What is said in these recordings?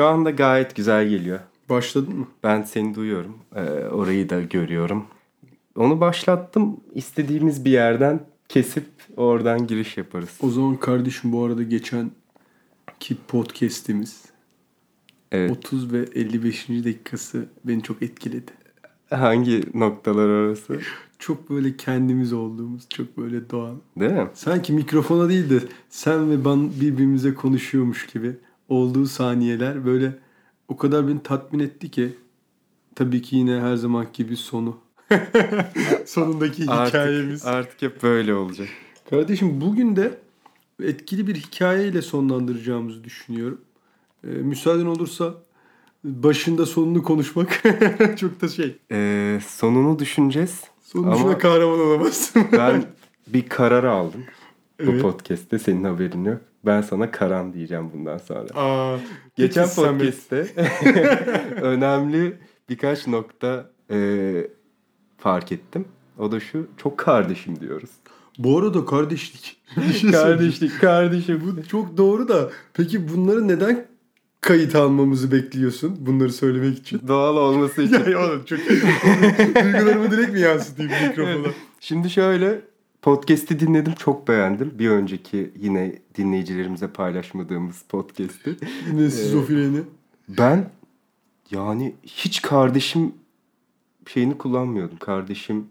Şu anda gayet güzel geliyor. Başladın mı? Ben seni duyuyorum. Ee, orayı da görüyorum. Onu başlattım. İstediğimiz bir yerden kesip oradan giriş yaparız. O zaman kardeşim bu arada geçen ki podcast'imiz Evet. 30 ve 55. dakikası beni çok etkiledi. Hangi noktalar orası? Çok böyle kendimiz olduğumuz, çok böyle doğal. Değil mi? Sanki mikrofona değil de sen ve ben birbirimize konuşuyormuş gibi olduğu saniyeler böyle o kadar beni tatmin etti ki tabii ki yine her zaman gibi sonu. Sonundaki hikayemiz. Artık, artık hep böyle olacak. Kardeşim bugün de etkili bir hikayeyle sonlandıracağımızı düşünüyorum. Ee, müsaaden olursa başında sonunu konuşmak çok da şey. Ee, sonunu düşüneceğiz. Sonucuna Ama- kahraman olamazsın. Ben bir karar aldım. Bu Evet. podcast'te senin haberin yok. Ben sana Karan diyeceğim bundan sonra. Aa, Geçen podcast'te önemli birkaç nokta e, fark ettim. O da şu, çok kardeşim diyoruz. Bu arada kardeşlik. Şey kardeşlik, kardeşim. Bu çok doğru da peki bunları neden kayıt almamızı bekliyorsun bunları söylemek için? Doğal olması için. ya oğlum çok duygularımı direkt mi yansıtayım mikrofona? Şimdi şöyle podcast'i dinledim çok beğendim. Bir önceki yine dinleyicilerimize paylaşmadığımız podcast'i. Yine şizofreni. Ben yani hiç kardeşim şeyini kullanmıyordum. Kardeşim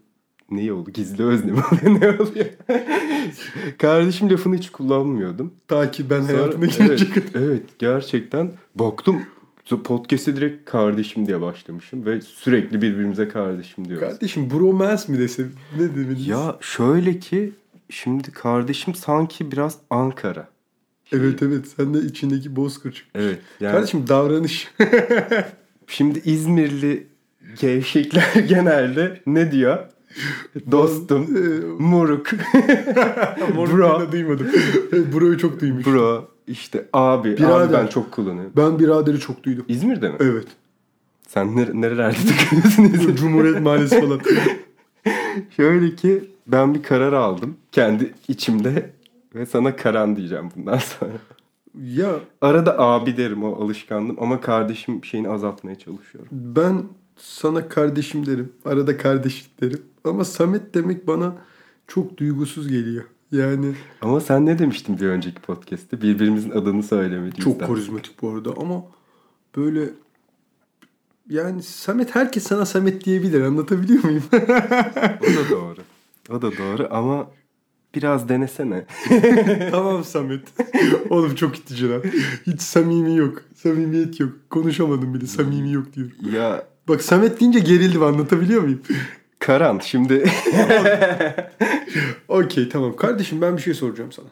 ne oldu? Gizli özne mi oluyor? Ne oluyor? kardeşim lafını hiç kullanmıyordum. Ta ki ben Sonra- hayatıma evet, evet gerçekten baktım podcast'e direkt kardeşim diye başlamışım ve sürekli birbirimize kardeşim diyoruz. Kardeşim bromance mi desem? Ne demeliyiz? Ya şöyle ki şimdi kardeşim sanki biraz Ankara. Evet evet sen de içindeki bozkır çıkmış. Evet. Yani Kardeşim davranış. şimdi İzmirli gevşekler genelde ne diyor? Dostum, Ee, moruk, Moruk'u Bro. da duymadım. Bro'yu çok duymuş. bro, işte abi, abi Birader. ben çok kullanıyorum. Ben biraderi çok duydum. İzmir'de mi? Evet. Sen nere- nerelerde takılıyorsun? Cumhuriyet Mahallesi falan. Şöyle ki ben bir karar aldım kendi içimde ve sana Karan diyeceğim bundan sonra. ya Arada abi derim o alışkanlığım ama kardeşim şeyini azaltmaya çalışıyorum. ben sana kardeşim derim. Arada kardeşlik derim. Ama Samet demek bana çok duygusuz geliyor. Yani Ama sen ne demiştin bir önceki podcast'te? Birbirimizin adını söylemediğimizden. çok karizmatik bu arada ama böyle yani Samet herkes sana Samet diyebilir. Anlatabiliyor muyum? O da doğru. O da doğru ama biraz denesene. tamam Samet. Oğlum çok itici lan. Hiç samimi yok. Samimiyet yok. Konuşamadım bile. Samimi yok diyorum. ya Bak Samet deyince gerildim anlatabiliyor muyum? Karan şimdi Okey tamam. Kardeşim ben bir şey soracağım sana.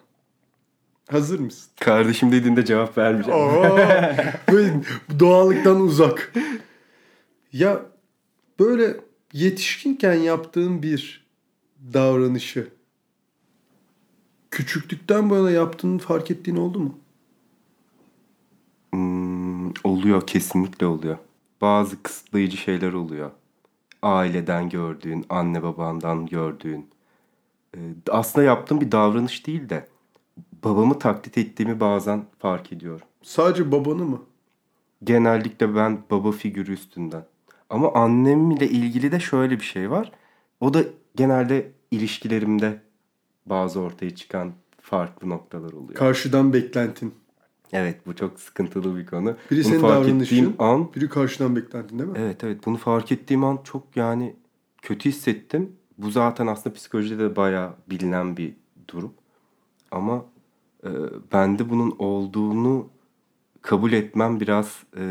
Hazır mısın? kardeşim dediğinde cevap vermeyeceğim. Oo, böyle doğallıktan uzak. Ya böyle yetişkinken yaptığın bir davranışı küçüklükten bu yana yaptığını fark ettiğin oldu mu? Hmm, oluyor kesinlikle oluyor. Bazı kısıtlayıcı şeyler oluyor. Aileden gördüğün, anne babandan gördüğün. Ee, aslında yaptığım bir davranış değil de babamı taklit ettiğimi bazen fark ediyorum. Sadece babanı mı? Genellikle ben baba figürü üstünden. Ama annemle ilgili de şöyle bir şey var. O da genelde ilişkilerimde bazı ortaya çıkan farklı noktalar oluyor. Karşıdan beklentin. Evet bu çok sıkıntılı bir konu. Biri Bunu senin fark davranışın, an biri karşıdan beklentin değil mi? evet evet bunu fark ettiğim an çok yani kötü hissettim. Bu zaten aslında psikolojide de bayağı bilinen bir durum. Ama e, bende bunun olduğunu kabul etmem biraz e,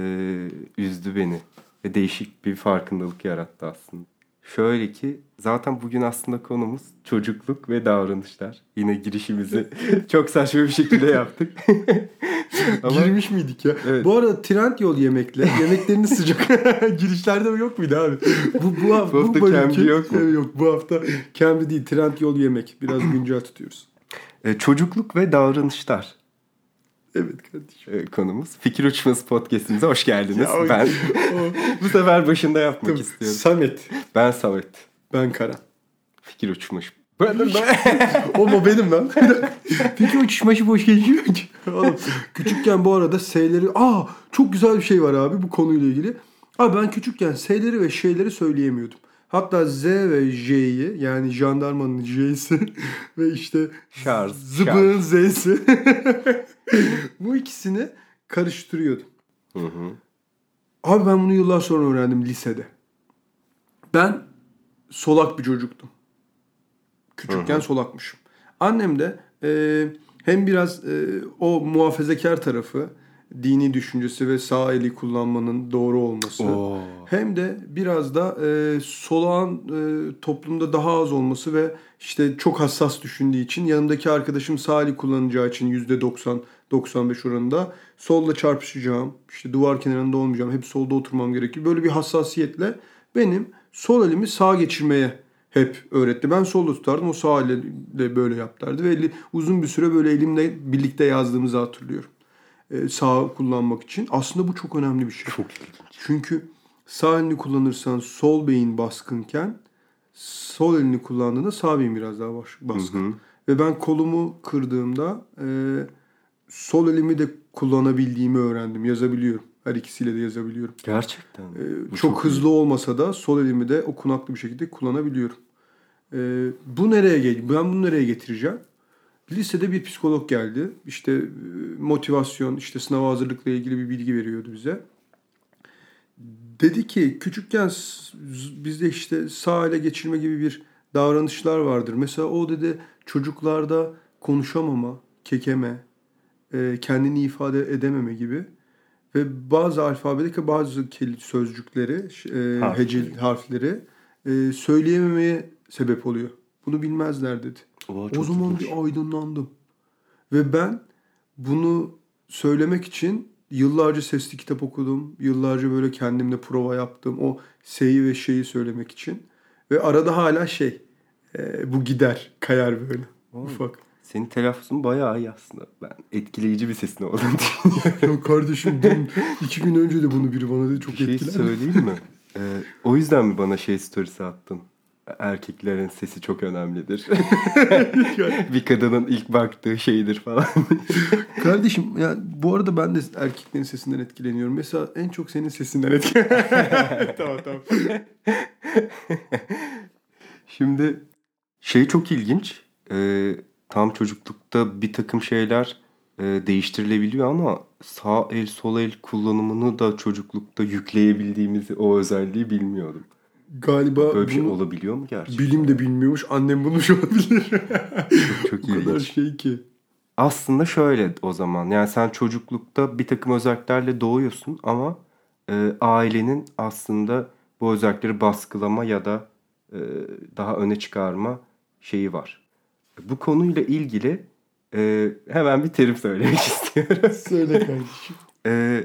üzdü beni. Ve değişik bir farkındalık yarattı aslında. Şöyle ki zaten bugün aslında konumuz çocukluk ve davranışlar. Yine girişimizi çok saçma bir şekilde yaptık. Ama Girmiş miydik ya? Evet. Bu arada trend yol yemekle yemeklerini sıcak girişlerde yok muydu abi? Bu bu, hafta, Bu hafta bölümki- Cambly yok mu? Yok bu hafta Cambly değil trend yol yemek. Biraz güncel tutuyoruz. e, çocukluk ve davranışlar Evet kardeşim. e, konumuz. Fikir Uçması Podcast'imize hoş geldiniz. Ya o- ben o- bu sefer başında yapmak Tamam. istiyorum. Samet. Ben Samet. Ben Karan. Fikir Uçmuş Brandon o benim lan? Peki o çişmaşı boş geçiyor ki. Oğlum, küçükken bu arada S'leri... Aa çok güzel bir şey var abi bu konuyla ilgili. Abi ben küçükken S'leri ve şeyleri söyleyemiyordum. Hatta Z ve J'yi yani jandarmanın J'si ve işte Şarj, zıbığın Z'si. bu ikisini karıştırıyordum. Hı hı. Abi ben bunu yıllar sonra öğrendim lisede. Ben solak bir çocuktum. Küçükken solakmışım. Annem de e, hem biraz e, o muhafazakar tarafı, dini düşüncesi ve sağ eli kullanmanın doğru olması. Oo. Hem de biraz da e, solağın e, toplumda daha az olması ve işte çok hassas düşündüğü için yanımdaki arkadaşım sağ eli kullanacağı için %90-95 oranında solla çarpışacağım. işte duvar kenarında olmayacağım. Hep solda oturmam gerekir. Böyle bir hassasiyetle benim sol elimi sağa geçirmeye hep öğretti. Ben solda tutardım. O sağ elle böyle yap derdi. Ve eli, uzun bir süre böyle elimle birlikte yazdığımızı hatırlıyorum. Ee, sağ kullanmak için. Aslında bu çok önemli bir şey. Çok. Çünkü sağ elini kullanırsan sol beyin baskınken sol elini kullandığında sağ beyin biraz daha baskın. Hı hı. Ve ben kolumu kırdığımda e, sol elimi de kullanabildiğimi öğrendim. Yazabiliyorum. Her ikisiyle de yazabiliyorum. Gerçekten. Ee, Bu çok, hızlı olmasa da sol elimi de okunaklı bir şekilde kullanabiliyorum. Ee, bu nereye gel? Ben bunu nereye getireceğim? Lisede bir psikolog geldi. İşte e, motivasyon, işte sınava hazırlıkla ilgili bir bilgi veriyordu bize. Dedi ki küçükken bizde işte sağ ele geçirme gibi bir davranışlar vardır. Mesela o dedi çocuklarda konuşamama, kekeme, e, kendini ifade edememe gibi ve bazı alfabedeki bazı sözcükleri, e, hece harfleri e, söyleyememeye sebep oluyor. Bunu bilmezler dedi. Oo, O zaman ilginç. bir aydınlandım. Ve ben bunu söylemek için yıllarca sesli kitap okudum. Yıllarca böyle kendimle prova yaptım. O S'yi ve şeyi söylemek için. Ve arada hala şey e, bu gider, kayar böyle. Oğlum. Ufak. Senin telaffuzun bayağı iyi aslında. Ben etkileyici bir sesin olduğunu düşünüyorum. Ya kardeşim dün iki gün önce de bunu biri bana dedi çok Bir şey etkilendi. söyleyeyim mi? Ee, o yüzden mi bana şey storiesi attın? Erkeklerin sesi çok önemlidir. bir kadının ilk baktığı şeydir falan. Kardeşim ya bu arada ben de erkeklerin sesinden etkileniyorum. Mesela en çok senin sesinden etkileniyorum. tamam tamam. Şimdi şey çok ilginç. Ee, tam çocuklukta bir takım şeyler e, değiştirilebiliyor ama sağ el sol el kullanımını da çocuklukta yükleyebildiğimizi o özelliği bilmiyordum. Galiba Böyle bir şey olabiliyor mu gerçekten? bilim de bilmiyormuş. Annem bulmuş olabilir. Çok, çok o kadar şey ki. Aslında şöyle o zaman yani sen çocuklukta bir takım özelliklerle doğuyorsun ama e, ailenin aslında bu özellikleri baskılama ya da e, daha öne çıkarma şeyi var. Bu konuyla ilgili e, hemen bir terim söylemek istiyorum. Söyle kardeşim. E,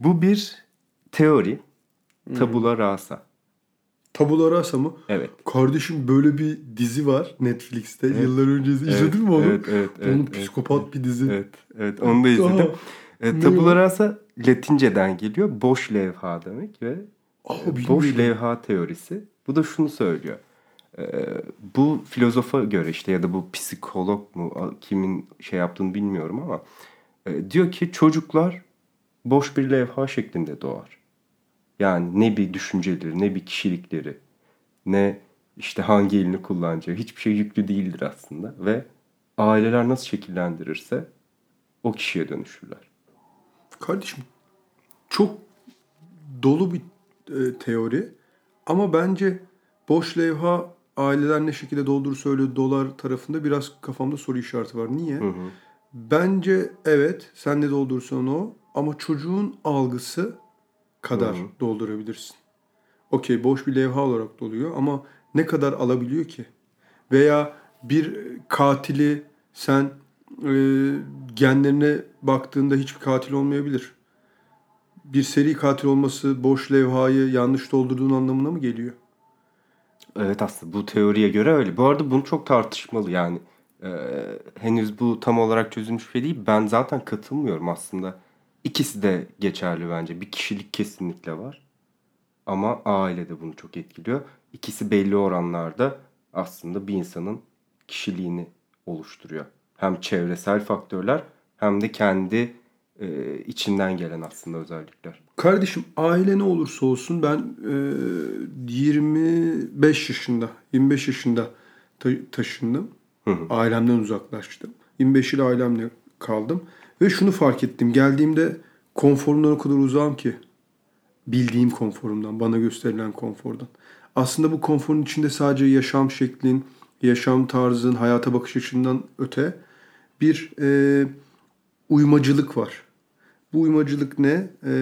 bu bir teori. Tabula rasa. Tabula rasa mı? Evet. Kardeşim böyle bir dizi var Netflix'te. Evet. Yıllar önce izledin Evet, mi onu? Evet, evet, Onun evet, psikopat evet. bir dizi. Evet, evet onu da izledim. E, tabula rasa Latinceden geliyor. Boş levha demek ve Aa, e, boş levha teorisi. Bu da şunu söylüyor. E, bu filozofa göre işte ya da bu psikolog mu kimin şey yaptığını bilmiyorum ama e, diyor ki çocuklar boş bir levha şeklinde doğar. Yani ne bir düşünceleri, ne bir kişilikleri, ne işte hangi elini kullanacağı hiçbir şey yüklü değildir aslında ve aileler nasıl şekillendirirse o kişiye dönüşürler. Kardeşim çok dolu bir e, teori ama bence boş levha aileler ne şekilde doldurursa öyle dolar tarafında biraz kafamda soru işareti var. Niye? Hı hı. Bence evet sen ne doldursan o ama çocuğun algısı kadar Hı hı. doldurabilirsin. Okey boş bir levha olarak doluyor ama ne kadar alabiliyor ki? Veya bir katili sen e, genlerine baktığında hiçbir katil olmayabilir. Bir seri katil olması boş levhayı yanlış doldurduğun anlamına mı geliyor? Evet aslında bu teoriye göre öyle. Bu arada bunu çok tartışmalı yani. e, henüz bu tam olarak çözülmüş bir şey değil. Ben zaten katılmıyorum aslında. İkisi de geçerli bence. Bir kişilik kesinlikle var. Ama aile de bunu çok etkiliyor. İkisi belli oranlarda aslında bir insanın kişiliğini oluşturuyor. Hem çevresel faktörler hem de kendi e, içinden gelen aslında özellikler. Kardeşim aile ne olursa olsun ben e, 25 yaşında 25 yaşında ta- taşındım. Hı hı. Ailemden uzaklaştım. 25 yıl ailemle kaldım. Ve şunu fark ettim. Geldiğimde konforumdan o kadar uzağım ki. Bildiğim konforumdan, bana gösterilen konfordan. Aslında bu konforun içinde sadece yaşam şeklin, yaşam tarzın, hayata bakış açından öte bir e, uymacılık var. Bu uymacılık ne? E,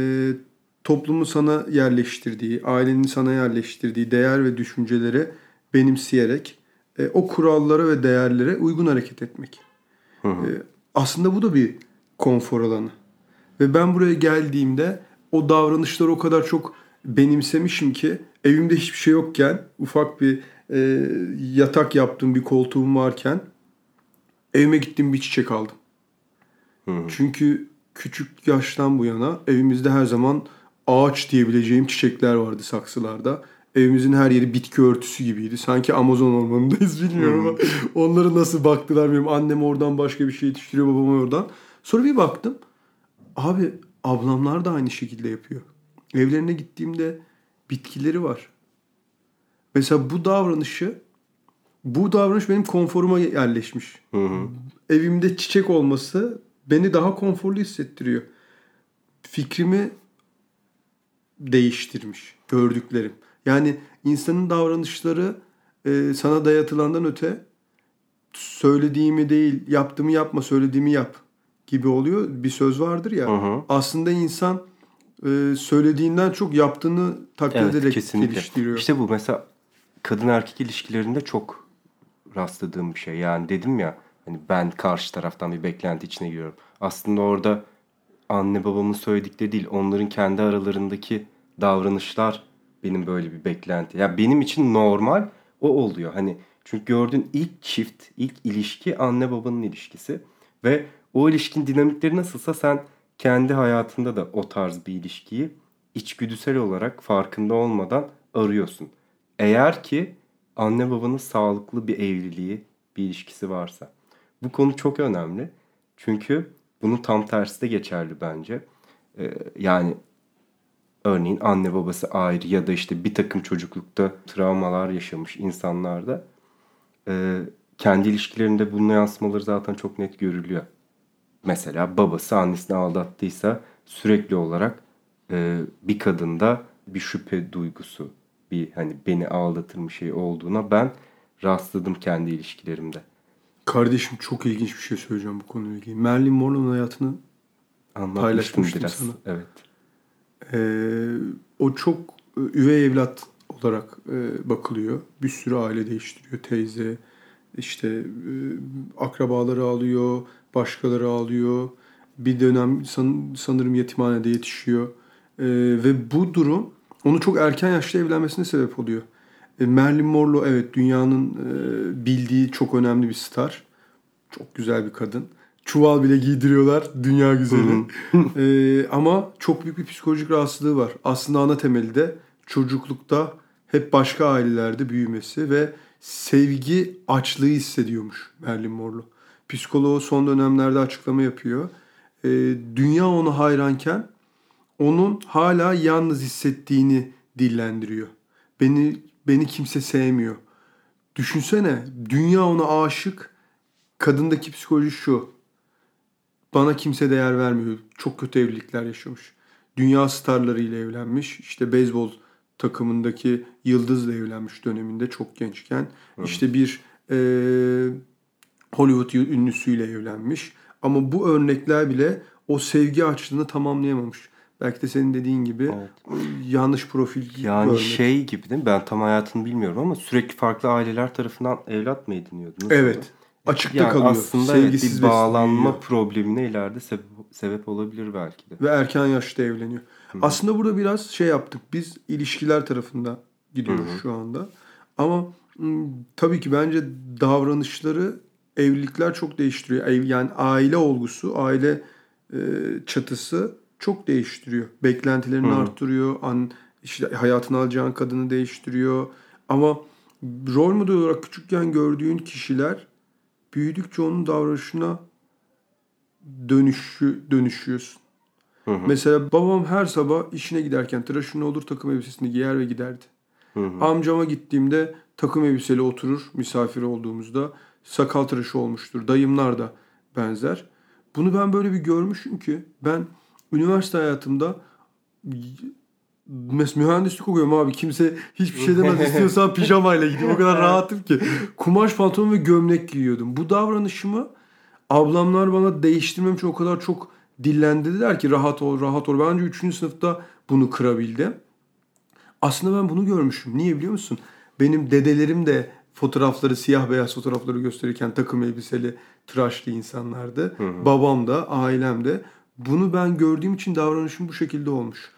toplumun sana yerleştirdiği, ailenin sana yerleştirdiği değer ve düşüncelere benimseyerek e, o kurallara ve değerlere uygun hareket etmek. Hı hı. E, aslında bu da bir konfor alanı. Ve ben buraya geldiğimde o davranışları o kadar çok benimsemişim ki evimde hiçbir şey yokken ufak bir e, yatak yaptığım bir koltuğum varken evime gittim bir çiçek aldım. Hı hı. Çünkü küçük yaştan bu yana evimizde her zaman ağaç diyebileceğim çiçekler vardı saksılarda. Evimizin her yeri bitki örtüsü gibiydi. Sanki Amazon ormanındayız bilmiyorum ama onları nasıl baktılar bilmiyorum. Annem oradan başka bir şey yetiştiriyor babam oradan. Sonra bir baktım. Abi ablamlar da aynı şekilde yapıyor. Evlerine gittiğimde bitkileri var. Mesela bu davranışı bu davranış benim konforuma yerleşmiş. Hı hı. Evimde çiçek olması beni daha konforlu hissettiriyor. Fikrimi değiştirmiş gördüklerim. Yani insanın davranışları e, sana dayatılandan öte söylediğimi değil yaptığımı yapma söylediğimi yap gibi oluyor. Bir söz vardır ya. Hı hı. Aslında insan e, söylediğinden çok yaptığını taklit Evet ederek kesinlikle. geliştiriyor. İşte bu mesela kadın erkek ilişkilerinde çok rastladığım bir şey. Yani dedim ya hani ben karşı taraftan bir beklenti içine giriyorum. Aslında orada anne babamın söyledikleri değil onların kendi aralarındaki davranışlar benim böyle bir beklenti. Ya benim için normal o oluyor. Hani çünkü gördüğün ilk çift, ilk ilişki anne babanın ilişkisi ve o ilişkin dinamikleri nasılsa sen kendi hayatında da o tarz bir ilişkiyi içgüdüsel olarak farkında olmadan arıyorsun. Eğer ki anne babanın sağlıklı bir evliliği, bir ilişkisi varsa. Bu konu çok önemli. Çünkü bunun tam tersi de geçerli bence. Ee, yani örneğin anne babası ayrı ya da işte bir takım çocuklukta travmalar yaşamış insanlarda e, kendi ilişkilerinde bunun yansımaları zaten çok net görülüyor. Mesela babası annesini aldattıysa sürekli olarak e, bir kadında bir şüphe duygusu, bir hani beni aldatır şey olduğuna ben rastladım kendi ilişkilerimde. Kardeşim çok ilginç bir şey söyleyeceğim bu konuyla ilgili. Marilyn Monroe'nun hayatını Anlatmıştım Paylaşmıştım biraz. sana. Evet. Ee, o çok e, üvey evlat olarak e, bakılıyor. Bir sürü aile değiştiriyor. Teyze, işte e, akrabaları alıyor, başkaları alıyor. Bir dönem san- sanırım yetimhanede yetişiyor. E, ve bu durum onu çok erken yaşta evlenmesine sebep oluyor. E, Marilyn Monroe evet dünyanın e, bildiği çok önemli bir star. Çok güzel bir kadın. Çuval bile giydiriyorlar. Dünya güzeli. Ee, ama çok büyük bir psikolojik rahatsızlığı var. Aslında ana temeli de çocuklukta hep başka ailelerde büyümesi ve sevgi açlığı hissediyormuş Marilyn Monroe. Psikoloğu son dönemlerde açıklama yapıyor. Ee, dünya ona hayranken onun hala yalnız hissettiğini dillendiriyor. Beni beni kimse sevmiyor. Düşünsene dünya ona aşık. Kadındaki psikoloji şu. Bana kimse değer vermiyor. Çok kötü evlilikler yaşamış. Dünya starlarıyla evlenmiş. İşte beyzbol takımındaki yıldızla evlenmiş döneminde çok gençken. İşte bir e, Hollywood ünlüsüyle evlenmiş. Ama bu örnekler bile o sevgi açlığını tamamlayamamış. Belki de senin dediğin gibi Evet. yanlış profil Yani görmek. şey gibi değil mi? Ben tam hayatını bilmiyorum ama sürekli farklı aileler tarafından evlat mı ediniyordu? Nasıl Evet. Açıkta Yani kalıyor. aslında evet, Sevgisiz bir bağlanma büyüyor. problemine ileride sebep, sebep olabilir belki de. ve erken yaşta evleniyor. Aslında burada biraz şey yaptık. Biz ilişkiler tarafında gidiyoruz şu anda. Ama tabii ki bence davranışları evlilikler çok değiştiriyor. Yani aile olgusu, aile e, çatısı çok değiştiriyor. Beklentilerini arttırıyor. An, işte hayatını alacağın kadını değiştiriyor. Ama rol model olarak küçükken gördüğün kişiler büyüdükçe onun davranışına dönüşü dönüşüyorsun. Hı hı. Mesela babam her sabah işine giderken tıraşını olur takım elbisesini giyer ve giderdi. Hı hı. Amcama gittiğimde takım elbiseli oturur misafir olduğumuzda. Sakal tıraşı olmuştur. Dayımlar da benzer. Bunu ben böyle bir görmüşüm ki ben üniversite hayatımda mühendislik okuyorum abi. Kimse hiçbir şey demez. İstiyorsan pijamayla gideyim. O kadar rahatım ki. Kumaş pantolon ve gömlek giyiyordum. Bu davranışımı ablamlar bana değiştirmem için o kadar çok dillendirdiler ki rahat ol rahat ol. Bence 3. sınıfta bunu kırabildim. Aslında ben bunu görmüşüm. Niye biliyor musun? Benim dedelerim de fotoğrafları siyah beyaz fotoğrafları gösterirken takım elbiseli tıraşlı insanlardı. Babam da ailem de. Bunu ben gördüğüm için davranışım bu şekilde olmuş.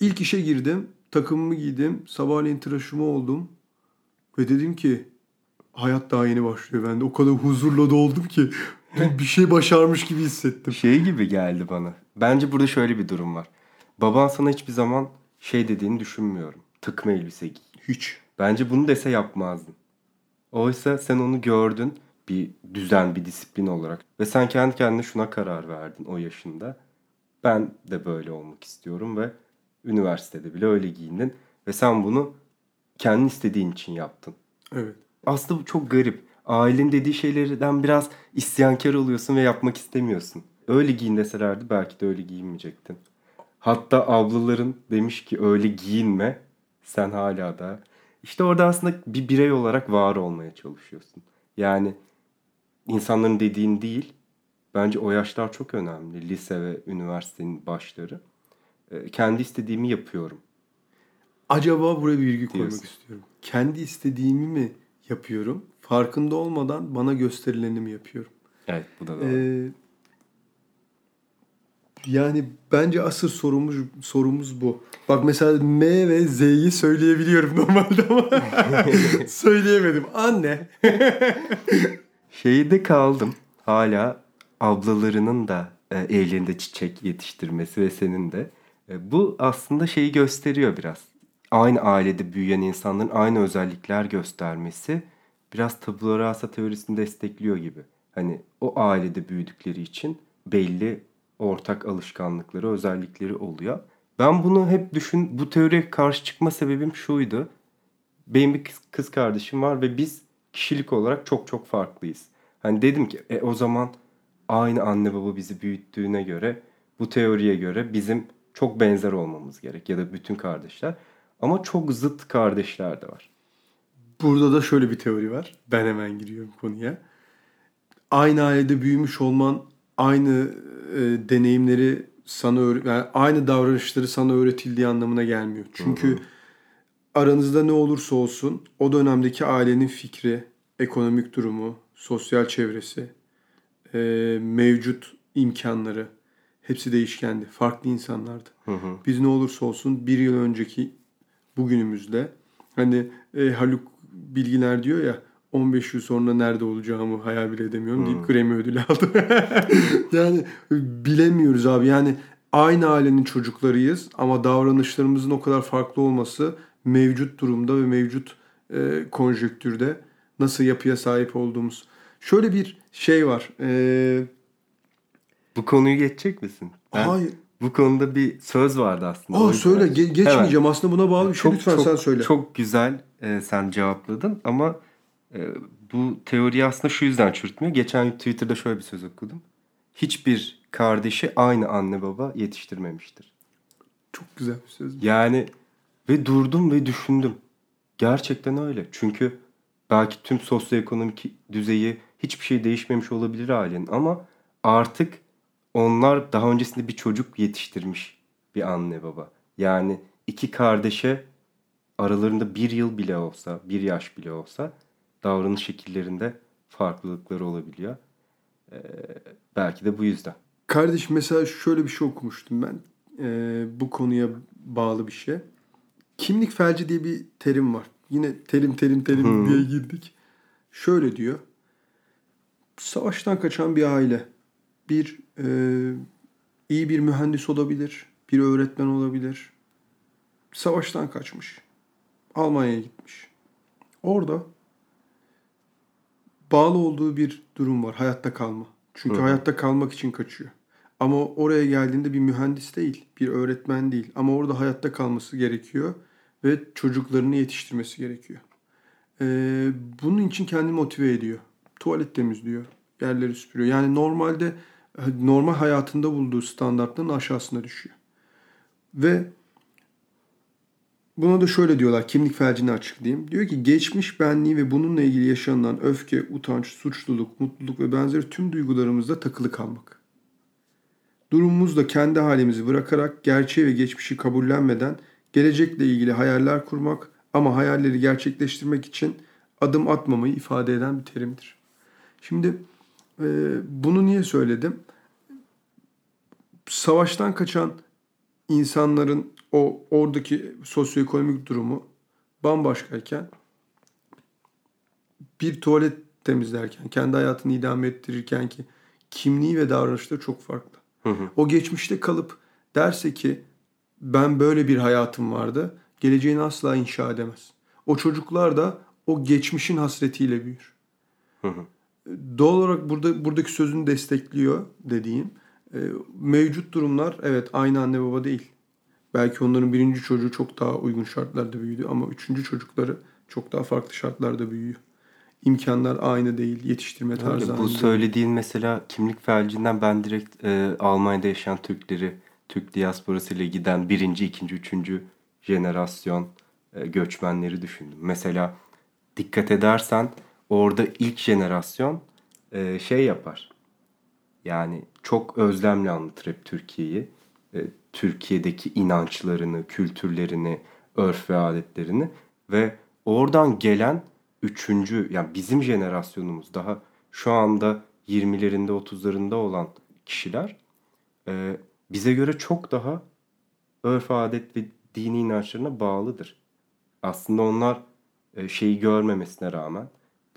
İlk işe girdim. Takımımı giydim. Sabahleyin tıraşımı oldum. Ve dedim ki hayat daha yeni başlıyor bende. O kadar huzurla doldum ki bir şey başarmış gibi hissettim. Şey gibi geldi bana. Bence burada şöyle bir durum var. Baban sana hiçbir zaman şey dediğini düşünmüyorum. Takım elbise giy. Hiç. Bence bunu dese yapmazdın. Oysa sen onu gördün bir düzen, bir disiplin olarak. Ve sen kendi kendine şuna karar verdin o yaşında. Ben de böyle olmak istiyorum ve üniversitede bile öyle giyindin. Ve sen bunu kendin istediğin için yaptın. Evet. Aslında bu çok garip. Ailenin dediği şeylerden biraz isyankar oluyorsun ve yapmak istemiyorsun. Öyle giyin deselerdi belki de öyle giyinmeyecektin. Hatta ablaların demiş ki öyle giyinme. Sen hala da. İşte orada aslında bir birey olarak var olmaya çalışıyorsun. Yani insanların dediğin değil. Bence o yaşlar çok önemli. Lise ve üniversitenin başları. Ee, Kendi istediğimi yapıyorum. Acaba buraya bir virgül koymak Diyorsun. istiyorum. Kendi istediğimi mi yapıyorum? Farkında olmadan bana gösterileni mi yapıyorum? Evet bu da doğru. Ee, yani bence asıl sorumuz sorumuz bu. Bak mesela M ve Z'yi söyleyebiliyorum normalde ama söyleyemedim. Anne. Şeyde kaldım. Hala ablalarının da e, elinde çiçek yetiştirmesi ve senin de. E, bu aslında şeyi gösteriyor biraz. Aynı ailede büyüyen insanların aynı özellikler göstermesi biraz tabula rasa teorisini destekliyor gibi. Hani o ailede büyüdükleri için belli ortak alışkanlıkları, özellikleri oluyor. Ben bunu hep düşün, bu teoriye karşı çıkma sebebim şuydu. Benim bir kız kardeşim var ve biz kişilik olarak çok çok farklıyız. Hani dedim ki e, o zaman aynı anne baba bizi büyüttüğüne göre bu teoriye göre bizim çok benzer olmamız gerek ya da bütün kardeşler. Ama çok zıt kardeşler de var. Burada da şöyle bir teori var. Ben hemen giriyorum konuya. Aynı ailede büyümüş olman aynı e, deneyimleri sana yani aynı davranışları sana öğretildiği anlamına gelmiyor. Çünkü aranızda ne olursa olsun o dönemdeki ailenin fikri, ekonomik durumu, sosyal çevresi, e, mevcut imkanları hepsi değişkendi. Farklı insanlardı. Biz ne olursa olsun bir yıl önceki bugünümüzde hani e, Haluk Bilginer diyor ya 15 yıl sonra nerede olacağımı hayal bile edemiyorum deyip Grammy ödülü aldı. yani bilemiyoruz abi. Yani aynı ailenin çocuklarıyız ama davranışlarımızın o kadar farklı olması mevcut durumda ve mevcut e, konjektürde nasıl yapıya sahip olduğumuz. Şöyle bir şey var. E, Bu konuyu geçecek misin? Ben- hayır. Bu konuda bir söz vardı aslında. Aa söyle ge- geçmeyeceğim. Aslında buna bağlı bir şey. Çok, Lütfen çok, sen söyle. Çok güzel e, sen cevapladın ama e, bu teoriyi aslında şu yüzden çürütmüyor. Geçen Twitter'da şöyle bir söz okudum. Hiçbir kardeşi aynı anne baba yetiştirmemiştir. Çok güzel bir söz. Yani ve durdum ve düşündüm. Gerçekten öyle. Çünkü belki tüm sosyoekonomik düzeyi hiçbir şey değişmemiş olabilir ailenin ama artık onlar daha öncesinde bir çocuk yetiştirmiş bir anne baba. Yani iki kardeşe aralarında bir yıl bile olsa, bir yaş bile olsa davranış şekillerinde farklılıkları olabiliyor. Ee, belki de bu yüzden. Kardeş mesela şöyle bir şey okumuştum ben. Ee, bu konuya bağlı bir şey. Kimlik felci diye bir terim var. Yine terim terim terim Hmm. diye girdik. Şöyle diyor. Savaştan kaçan bir aile. Bir e, iyi bir mühendis olabilir. Bir öğretmen olabilir. Savaştan kaçmış. Almanya'ya gitmiş. Orada bağlı olduğu bir durum var. Hayatta kalma. Çünkü Hı. hayatta kalmak için kaçıyor. Ama oraya geldiğinde bir mühendis değil, bir öğretmen değil. Ama orada hayatta kalması gerekiyor ve çocuklarını yetiştirmesi gerekiyor. Ee, bunun için kendini motive ediyor. Tuvalet temizliyor, yerleri süpürüyor. Yani normalde normal hayatında bulduğu standartların aşağısına düşüyor. Ve buna da şöyle diyorlar, kimlik felcini açıklayayım. Diyor ki geçmiş benliği ve bununla ilgili yaşanılan öfke, utanç, suçluluk, mutluluk ve benzeri tüm duygularımızda takılı kalmak. Durumumuzda kendi halimizi bırakarak gerçeği ve geçmişi kabullenmeden gelecekle ilgili hayaller kurmak ama hayalleri gerçekleştirmek için adım atmamayı ifade eden bir terimdir. Şimdi e, bunu niye söyledim? Savaştan kaçan insanların o oradaki sosyoekonomik durumu bambaşkayken bir tuvalet temizlerken, kendi hayatını idame ettirirken ki kimliği ve davranışları çok farklı. Hı hı. O geçmişte kalıp derse ki ben böyle bir hayatım vardı, geleceğini asla inşa edemez. O çocuklar da o geçmişin hasretiyle büyür. Hı hı. Doğal olarak burada buradaki sözünü destekliyor dediğim. e, mevcut durumlar evet aynı anne baba değil. Belki onların birinci çocuğu çok daha uygun şartlarda büyüdü ama üçüncü çocukları çok daha farklı şartlarda büyüyor. İmkanlar aynı değil, yetiştirme tarzı Öyle, aynı bu değil. söylediğin mesela kimlik felcinden ben direkt e, Almanya'da yaşayan Türkleri, Türk diasporasıyla giden birinci, ikinci, üçüncü jenerasyon e, göçmenleri düşündüm. Mesela dikkat edersen orada ilk jenerasyon e, şey yapar. Yani çok özlemle anlatır hep Türkiye'yi. E, Türkiye'deki inançlarını, kültürlerini, örf ve adetlerini ve oradan gelen üçüncü yani bizim jenerasyonumuz daha şu anda 20'lerinde 30'larında olan kişiler bize göre çok daha örf adet ve dini inançlarına bağlıdır. Aslında onlar e, şeyi görmemesine rağmen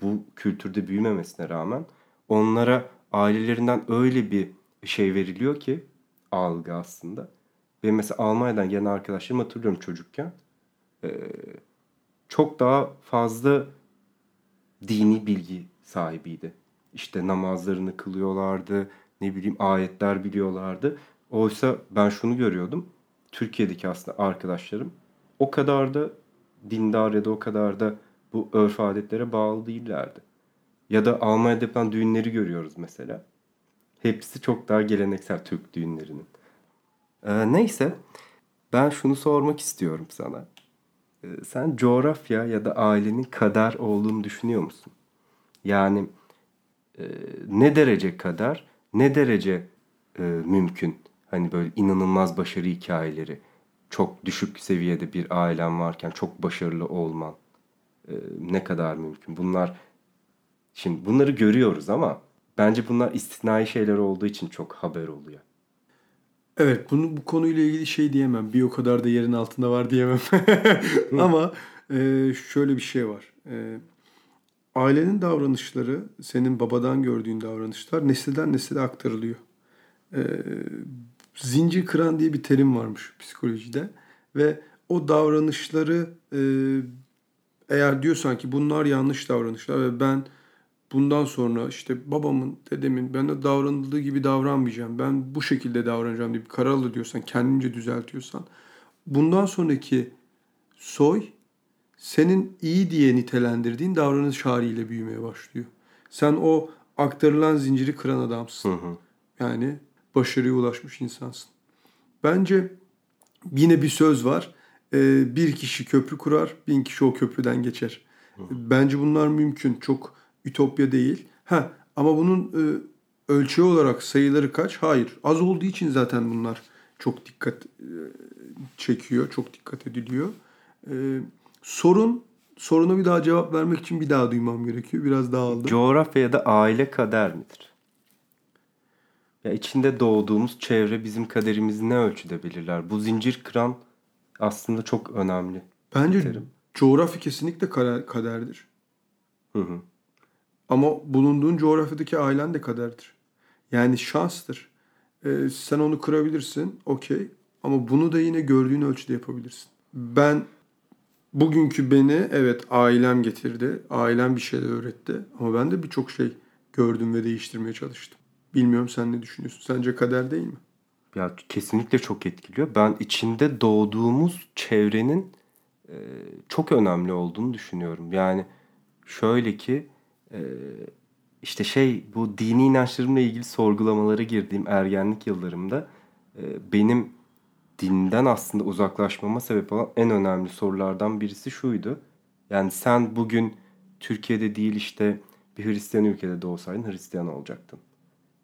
bu kültürde büyümemesine rağmen onlara ailelerinden öyle bir şey veriliyor ki algı aslında. Ve mesela Almanya'dan gelen arkadaşlarım hatırlıyorum çocukken e, çok daha fazla dini bilgi sahibiydi. İşte namazlarını kılıyorlardı, ne bileyim ayetler biliyorlardı. Oysa ben şunu görüyordum. Türkiye'deki aslında arkadaşlarım o kadar da dindar ya da o kadar da bu örf adetlere bağlı değillerdi. Ya da Almanya'da yapılan düğünleri görüyoruz mesela. Hepsi çok daha geleneksel Türk düğünlerinin. Ee, neyse ben şunu sormak istiyorum sana. Ee, sen coğrafya ya da ailenin kader olduğunu düşünüyor musun? Yani e, ne derece kader, ne derece e, mümkün? Hani böyle inanılmaz başarı hikayeleri, çok düşük seviyede bir ailen varken çok başarılı olman e, ne kadar mümkün? Bunlar şimdi bunları görüyoruz ama bence bunlar istisnai şeyler olduğu için çok haber oluyor. Evet bunu bu konuyla ilgili şey diyemem. Bir o kadar da yerin altında var diyemem. Ama e, şöyle bir şey var. E, ailenin davranışları, senin babadan gördüğün davranışlar nesilden nesile aktarılıyor. E, zincir kıran diye bir terim varmış psikolojide. Ve o davranışları e, eğer diyorsan ki bunlar yanlış davranışlar ve ben bundan sonra işte babamın, dedemin bana davranıldığı gibi davranmayacağım. Ben bu şekilde davranacağım diye bir karar alır diyorsan, kendince düzeltiyorsan bundan sonraki soy senin iyi diye nitelendirdiğin davranış haliyle büyümeye başlıyor. Sen o aktarılan zinciri kıran adamsın. Hı hı. Yani başarıya ulaşmış insansın. Bence yine bir söz var. Ee, bir kişi köprü kurar, bin kişi o köprüden geçer. Bence bunlar mümkün. Çok ütopya değil. Ha ama bunun e, ölçü olarak sayıları kaç? Hayır. Az olduğu için zaten bunlar çok dikkat e, çekiyor, çok dikkat ediliyor. E, sorun soruna bir daha cevap vermek için bir daha duymam gerekiyor. Biraz daha aldım. Coğrafya ya da aile kader midir? Ya içinde doğduğumuz çevre bizim kaderimizi ne ölçüde belirler? Bu zincir kıran aslında çok önemli. Bence Terim. coğrafya kesinlikle kader- kaderdir. Hı hı. Ama bulunduğun coğrafyadaki ailen de kaderdir. Yani şanstır. Ee, sen onu kırabilirsin, okey. Ama bunu da yine gördüğün ölçüde yapabilirsin. Ben bugünkü beni evet ailem getirdi. Ailem bir şeyler öğretti. Ama ben de birçok şey gördüm ve değiştirmeye çalıştım. Bilmiyorum sen ne düşünüyorsun? Sence kader değil mi? Ya kesinlikle çok etkiliyor. Ben içinde doğduğumuz çevrenin e, çok önemli olduğunu düşünüyorum. Yani şöyle ki e, işte şey bu dini inançlarımla ilgili sorgulamalara girdiğim ergenlik yıllarımda e, benim dinden aslında uzaklaşmama sebep olan en önemli sorulardan birisi şuydu. Yani sen bugün Türkiye'de değil işte bir Hristiyan ülkede de olsaydın Hristiyan olacaktın.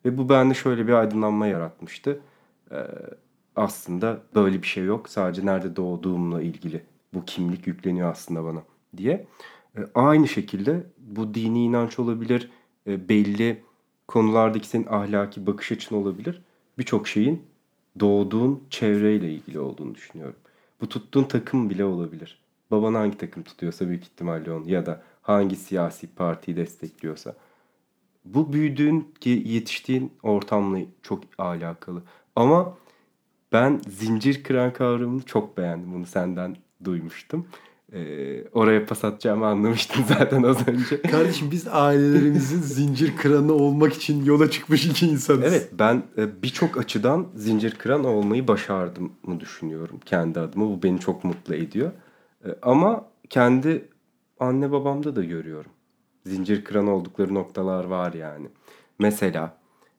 Ve bu bende şöyle bir aydınlanma yaratmıştı. Ee, aslında böyle bir şey yok. Sadece nerede doğduğumla ilgili bu kimlik yükleniyor aslında bana diye. Ee, aynı şekilde bu dini inanç olabilir, e, belli konulardaki senin ahlaki bakış açın olabilir. Birçok şeyin doğduğun çevreyle ilgili olduğunu düşünüyorum. Bu tuttuğun takım bile olabilir. Baban hangi takım tutuyorsa büyük ihtimalle onu ya da hangi siyasi partiyi destekliyorsa. Bu büyüdüğün, yetiştiğin ortamla çok alakalı. Ama ben zincir kıran kavramını çok beğendim. Bunu senden duymuştum. Ee, oraya pas atacağımı anlamıştım zaten az önce. Kardeşim biz ailelerimizin zincir kıranı olmak için yola çıkmış iki insanız. Evet ben e, birçok açıdan zincir kıran olmayı başardım mı düşünüyorum kendi adıma. Bu beni çok mutlu ediyor. E, ama kendi anne babamda da görüyorum. Zincir kıran oldukları noktalar var yani. Mesela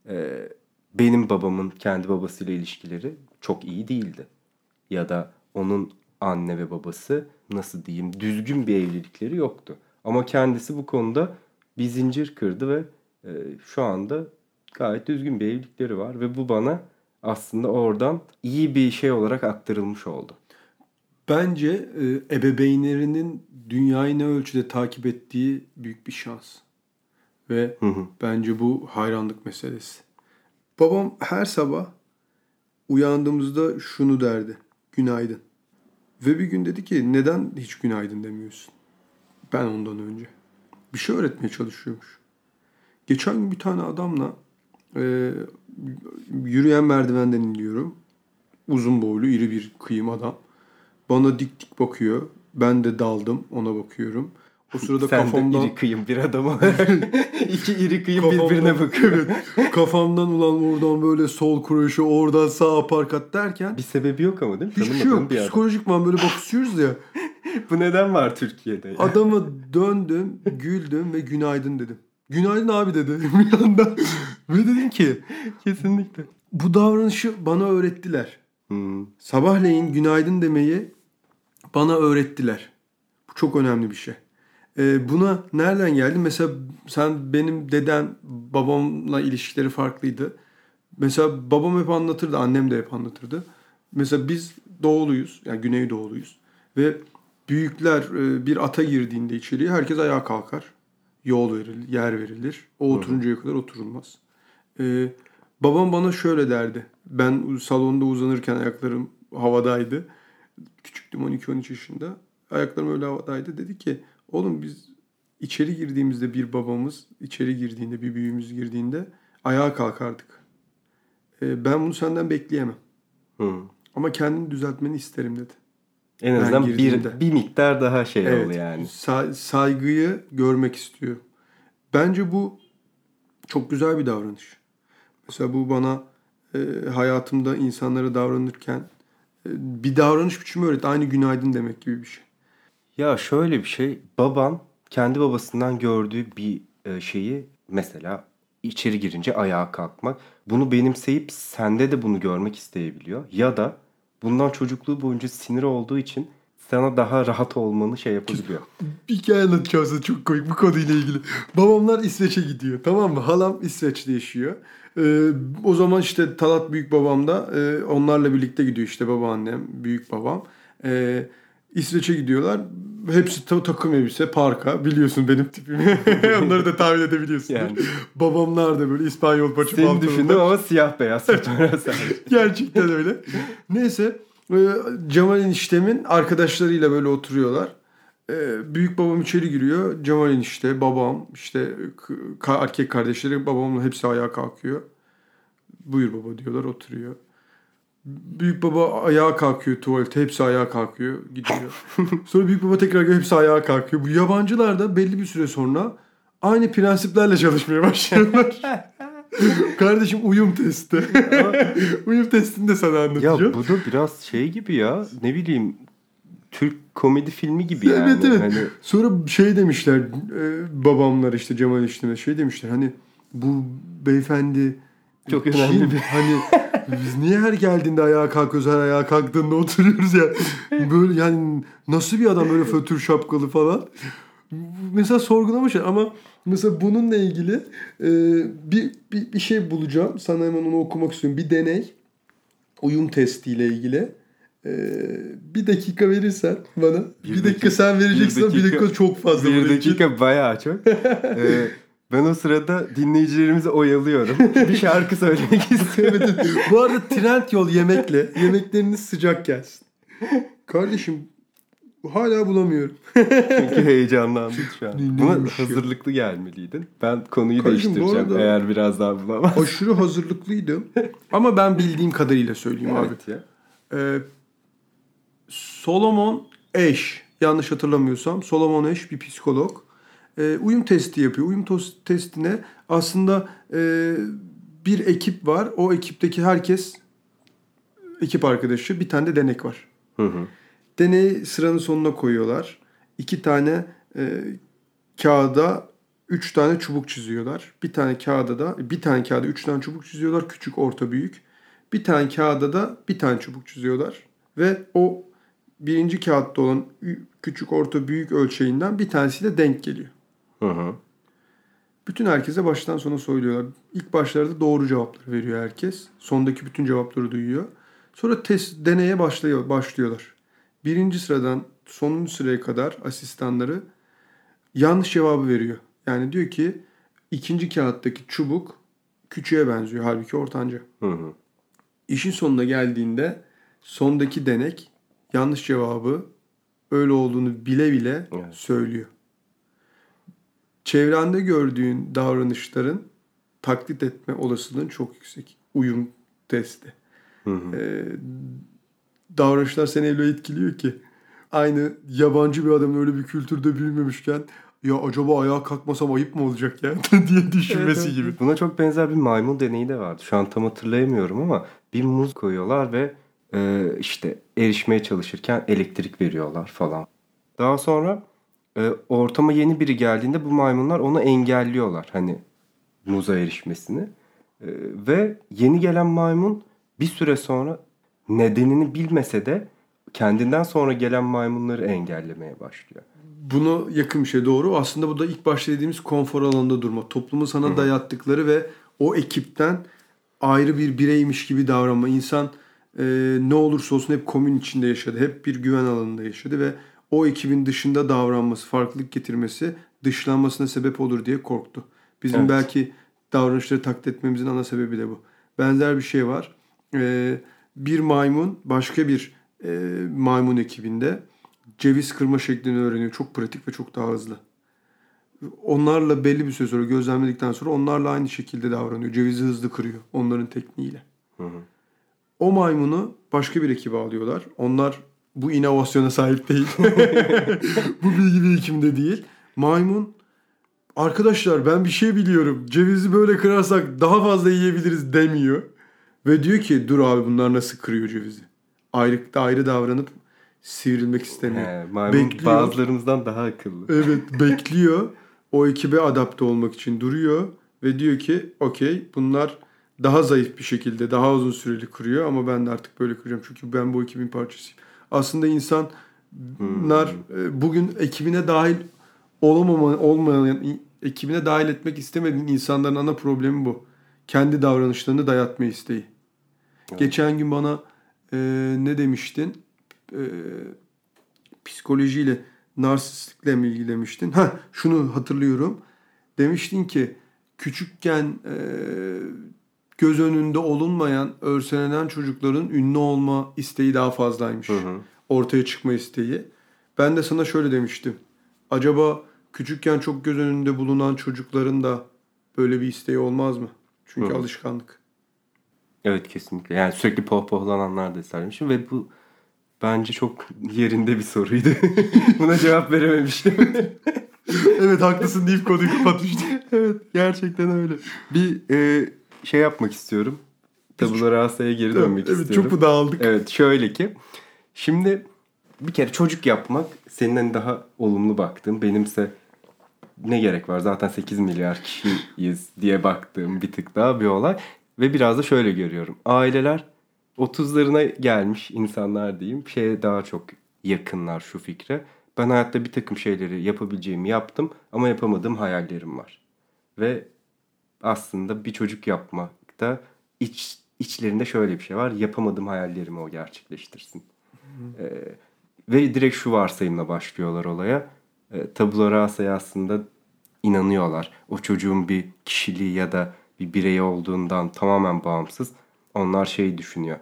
e, benim babamın kendi babasıyla ilişkileri çok iyi değildi. Ya da onun anne ve babası nasıl diyeyim düzgün bir evlilikleri yoktu. Ama kendisi bu konuda bir zincir kırdı ve e, şu anda gayet düzgün bir evlilikleri var ve bu bana aslında oradan iyi bir şey olarak aktarılmış oldu. Bence e, ebeveynlerinin dünyayı ne ölçüde takip ettiği büyük bir şans. Ve hı hı. bence bu hayranlık meselesi. Babam her sabah uyandığımızda şunu derdi. Günaydın. Ve bir gün dedi ki neden hiç günaydın demiyorsun? Ben ondan önce. Bir şey öğretmeye çalışıyormuş. Geçen gün bir tane adamla e, yürüyen merdivenden iniyorum. Uzun boylu iri bir kıyım adam. Bana dik dik bakıyor. Ben de daldım ona bakıyorum. O sırada Sen kafamdan... de iri kıyım bir adam olarak. İki iri kıyım kafamdan, birbirine bakıyor. Evet. Kafamdan ulan oradan böyle sol kroşe oradan sağ aparkat derken. Bir sebebi yok ama değil mi? Hiçbir şey yok. Bir Psikolojikman böyle bakışıyoruz ya. Bu neden var Türkiye'de? Ya? Adamı döndüm, güldüm ve günaydın dedim. Günaydın abi dedi bir anda. ve dedim ki. Kesinlikle. Bu davranışı bana öğrettiler. Hmm. Sabahleyin günaydın demeyi bana öğrettiler. Bu çok önemli bir şey. Ee, buna nereden geldi? Mesela sen benim deden babamla ilişkileri farklıydı. Mesela babam hep anlatırdı, annem de hep anlatırdı. Mesela biz doğuluyuz, yani güney doğuluyuz. Ve büyükler e, bir ata girdiğinde içeriye herkes ayağa kalkar. Yol verilir, yer verilir. O oturuncaya kadar oturulmaz. Ee, babam bana şöyle derdi. Ben salonda uzanırken ayaklarım havadaydı. Küçüktüm 12-13 yaşında. Ayaklarım öyle havadaydı. Dedi ki Oğlum biz içeri girdiğimizde bir babamız, içeri girdiğinde bir büyüğümüz girdiğinde ayağa kalkardık. Ee, ben bunu senden bekleyemem. Hı. Ama kendini düzeltmeni isterim dedi. En azından bir, bir miktar daha şey evet, oldu yani. Sa- saygıyı görmek istiyor. Bence bu çok güzel bir davranış. Mesela bu bana e, hayatımda insanlara davranırken e, bir davranış biçimi öğret. Aynı günaydın demek gibi bir şey. Ya şöyle bir şey, baban kendi babasından gördüğü bir e, şeyi mesela içeri girince ayağa kalkmak. Bunu benimseyip sende de bunu görmek isteyebiliyor. Ya da bundan çocukluğu boyunca sinir olduğu için sana daha rahat olmanı şey yapabiliyor. Bir hikaye anlatacağım sana çok komik bu konuyla ilgili. Babamlar İsveç'e gidiyor tamam mı? Halam İsveç'te yaşıyor. Ee, o zaman işte Talat büyük babam da e, onlarla birlikte gidiyor işte babaannem, büyük babam. Ee, İsveç'e gidiyorlar. Hepsi ta- takım elbise, parka. Biliyorsun benim tipimi. Onları da tahmin edebiliyorsun. Yani. Babamlar da böyle İspanyol paça Seni düşündüm ama siyah beyaz Gerçekten öyle. Neyse. E, Cemal eniştemin arkadaşlarıyla böyle oturuyorlar. E, büyük babam içeri giriyor. Cemal enişte, babam, işte erkek kardeşleri babamla hepsi ayağa kalkıyor. Buyur baba diyorlar oturuyor. Büyük baba ayağa kalkıyor tuvalete. Hepsi ayağa kalkıyor. Gidiyor. sonra büyük baba tekrar geliyor, hepsi ayağa kalkıyor. Bu yabancılar da belli bir süre sonra aynı prensiplerle çalışmaya başlıyorlar. Kardeşim uyum testi. uyum testini de sana Ya anlatacağım. bu da biraz şey gibi ya. Ne bileyim Türk komedi filmi gibi yani. Evet evet. Hani Sonra şey demişler e, babamlar işte Cemal İşlem'e şey demişler hani bu beyefendi Çok kim? önemli bir- Hani biz niye her geldiğinde ayağa kalkıyoruz her ayağa kalktığında oturuyoruz ya. Böyle yani nasıl bir adam böyle fötür şapkalı falan. Mesela sorgulamışlar ama mesela bununla ilgili e, bir, bir, bir şey bulacağım. Sana hemen onu okumak istiyorum. Bir deney. Uyum testiyle ilgili. E, bir dakika verirsen bana. Bir, Bir dakika, dakika- sen vereceksin. bir ama Bir dakika, dakika- çok fazla. bir bunun için. dakika bayağı çok. Ee, ben o sırada dinleyicilerimizi oyalıyorum. bir şarkı söylemek istiyorum. Bu arada trend yol yemekle. Yemekleriniz sıcak gelsin. Kardeşim hala bulamıyorum. Çünkü heyecanlandım şu an. Buna hazırlıklı gelmeliydin. Ben konuyu Kardeşim, değiştireceğim eğer biraz daha bulamaz. Aşırı hazırlıklıydım. Ama ben bildiğim kadarıyla söyleyeyim abi. Evet ya. Ee, Solomon Eş yanlış hatırlamıyorsam Solomon Eş bir psikolog. Ee, uyum testi yapıyor. Uyum testine aslında e, bir ekip var. O ekipteki herkes ekip arkadaşı. Bir tane de denek var. Hı hı. Deneyi sıranın sonuna koyuyorlar. İki tane e, kağıda üç tane çubuk çiziyorlar. Bir tane kağıda da bir tane kağıda üç tane çubuk çiziyorlar. Küçük, orta, büyük. Bir tane kağıda da bir tane çubuk çiziyorlar. Ve o birinci kağıtta olan küçük, orta, büyük ölçeğinden bir tanesiyle denk geliyor. Hı hı. Bütün herkese baştan sona söylüyorlar. İlk başlarda doğru cevapları veriyor herkes. Sondaki bütün cevapları duyuyor. Sonra test deneye başlıyor, başlıyorlar. Birinci sıradan sonuncu sıraya kadar asistanları yanlış cevabı veriyor. Yani diyor ki ikinci kağıttaki çubuk küçüğe benziyor. Halbuki ortanca. Hı hı. İşin sonuna geldiğinde sondaki denek yanlış cevabı öyle olduğunu bile bile Evet. söylüyor. Çevrende gördüğün davranışların taklit etme olasılığın çok yüksek. Uyum testi. Hı hı. Ee, davranışlar seni öyle etkiliyor ki. Aynı yabancı bir adamın öyle bir kültürde büyümemişken ya acaba ayağa kalkmasam ayıp mı olacak ya diye düşünmesi Evet, gibi. Buna çok benzer bir maymun deneyi de vardı. Şu an tam hatırlayamıyorum ama bir muz koyuyorlar ve e, işte erişmeye çalışırken elektrik veriyorlar falan. Daha sonra e, ortama yeni biri geldiğinde bu maymunlar onu engelliyorlar. Hani muza erişmesini. E, ve yeni gelen maymun bir süre sonra nedenini bilmese de kendinden sonra gelen maymunları engellemeye başlıyor. Buna yakın bir şey doğru. Aslında bu da ilk başta dediğimiz konfor alanında durma. Toplumun sana dayattıkları ve o ekipten ayrı bir bireymiş gibi davranma. İnsan e, ne olursa olsun hep komün içinde yaşadı. Hep bir güven alanında yaşadı ve o ekibin dışında davranması, farklılık getirmesi dışlanmasına sebep olur diye korktu. Bizim Evet. belki davranışları taklit etmemizin ana sebebi de bu. Benzer bir şey var. E, bir maymun başka bir e, maymun ekibinde ceviz kırma şeklini öğreniyor. Çok pratik ve çok daha hızlı. Onlarla belli bir süre sonra gözlemledikten sonra onlarla aynı şekilde davranıyor. Cevizi hızlı kırıyor onların tekniğiyle. Hı hı. O maymunu başka bir ekibe alıyorlar. Onlar bu inovasyona sahip değil. bu bilgi birikiminde değil. Maymun arkadaşlar ben bir şey biliyorum. Cevizi böyle kırarsak daha fazla yiyebiliriz demiyor. Ve diyor ki dur abi bunlar nasıl kırıyor cevizi. Ayrı, ayrı davranıp sivrilmek istemiyor. He, maymun Bekliyor. bazılarımızdan daha akıllı. Evet bekliyor. O ekibe adapte olmak için duruyor. Ve diyor ki okey bunlar daha zayıf bir şekilde daha uzun süreli kırıyor ama ben de artık böyle kıracağım. Çünkü ben bu ekibin parçasıyım. Aslında insanlar e, bugün ekibine dahil olamama, olmayan ekibine dahil etmek istemediğin insanların ana problemi bu. Kendi davranışlarını dayatma isteği. Evet. Geçen gün bana e, ne demiştin? E, psikolojiyle, narsistlikle mi ilgilemiştin? Ha, şunu hatırlıyorum. Demiştin ki küçükken e, göz önünde olunmayan, örselenen çocukların ünlü olma isteği daha fazlaymış. Hı hı. Ortaya çıkma isteği. Ben de sana şöyle demiştim. Acaba küçükken çok göz önünde bulunan çocukların da böyle bir isteği olmaz mı? Çünkü Hı. alışkanlık. Evet kesinlikle. Yani sürekli pohpohlananlar da istermişim ve bu bence çok yerinde bir soruydu. Buna cevap verememiştim. evet haklısın deyip konuyu kapatmıştım. evet gerçekten öyle. Bir e, şey yapmak istiyorum. Tabula rasa'ya geri dönmek evet, istiyorum. Çok dağıldık? Evet şöyle ki. Şimdi bir kere çocuk yapmak senin hani daha olumlu baktığın benimse ne gerek var zaten 8 milyar kişiyiz diye baktığım bir tık daha bir olay. Ve biraz da şöyle görüyorum. Aileler 30'larına gelmiş insanlar diyeyim şeye daha çok yakınlar şu fikre. Ben hayatta bir takım şeyleri yapabileceğimi yaptım ama yapamadığım hayallerim var. Ve aslında bir çocuk yapmakta iç, içlerinde şöyle bir şey var. Yapamadığım hayallerimi o gerçekleştirsin. Ee, ve direkt şu varsayımla başlıyorlar olaya. E, tabula rasa'ya aslında inanıyorlar. O çocuğun bir kişiliği ya da bir birey olduğundan tamamen bağımsız. Onlar şey düşünüyor.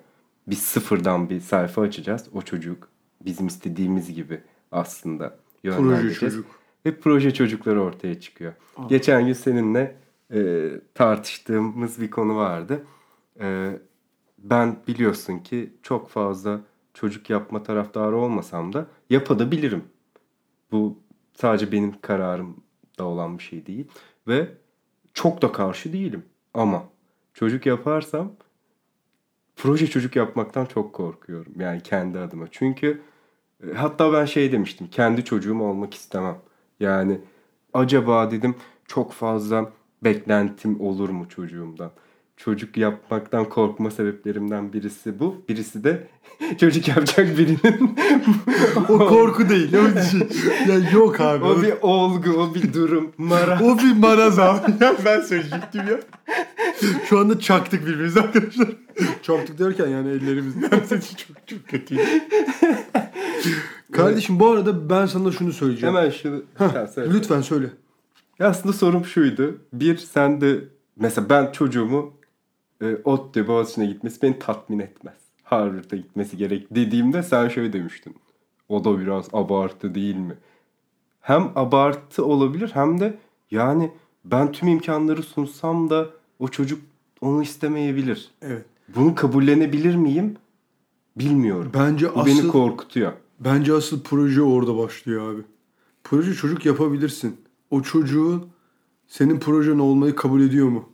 Biz sıfırdan bir sayfa açacağız. O çocuk bizim istediğimiz gibi aslında Proje çocuk. Ve proje çocukları ortaya çıkıyor. Aa. Geçen gün seninle e, tartıştığımız bir konu vardı. E, ben biliyorsun ki çok fazla çocuk yapma taraftarı olmasam da yapabilirim. Bu sadece benim kararımda olan bir şey değil. Ve çok da karşı değilim. Ama çocuk yaparsam proje çocuk yapmaktan çok korkuyorum. Yani kendi adıma. Çünkü e, hatta ben şey demiştim. Kendi çocuğum olmak istemem. Yani acaba dedim çok fazla beklentim olur mu çocuğumdan? çocuk yapmaktan korkma sebeplerimden birisi bu. Birisi de çocuk yapacak birinin o korku değil. O bir şey. Ya yok abi. O bir olgu, o bir durum. Maraz. o bir maraz abi. Ya ben söyleyecektim ya. Şu anda çaktık birbirimize arkadaşlar. Çaktık derken yani ellerimizden çok çok kötü. Kardeşim bu arada ben sana şunu söyleyeceğim. Hemen şunu. Heh, söyle. Lütfen söyle. Ya aslında sorum şuydu. Bir sen de mesela ben çocuğumu e, ODTÜ Boğaziçi'ne gitmesi beni tatmin etmez. Harvard'a gitmesi gerek dediğimde sen şöyle demiştin. O da biraz abartı değil mi? Hem abartı olabilir hem de yani ben tüm imkanları sunsam da o çocuk onu istemeyebilir. Evet. Bunu kabullenebilir miyim? Bilmiyorum. Bence Bu asıl, beni korkutuyor. Bence asıl proje orada başlıyor abi. Proje çocuk yapabilirsin. O çocuğun senin projen olmayı kabul ediyor mu?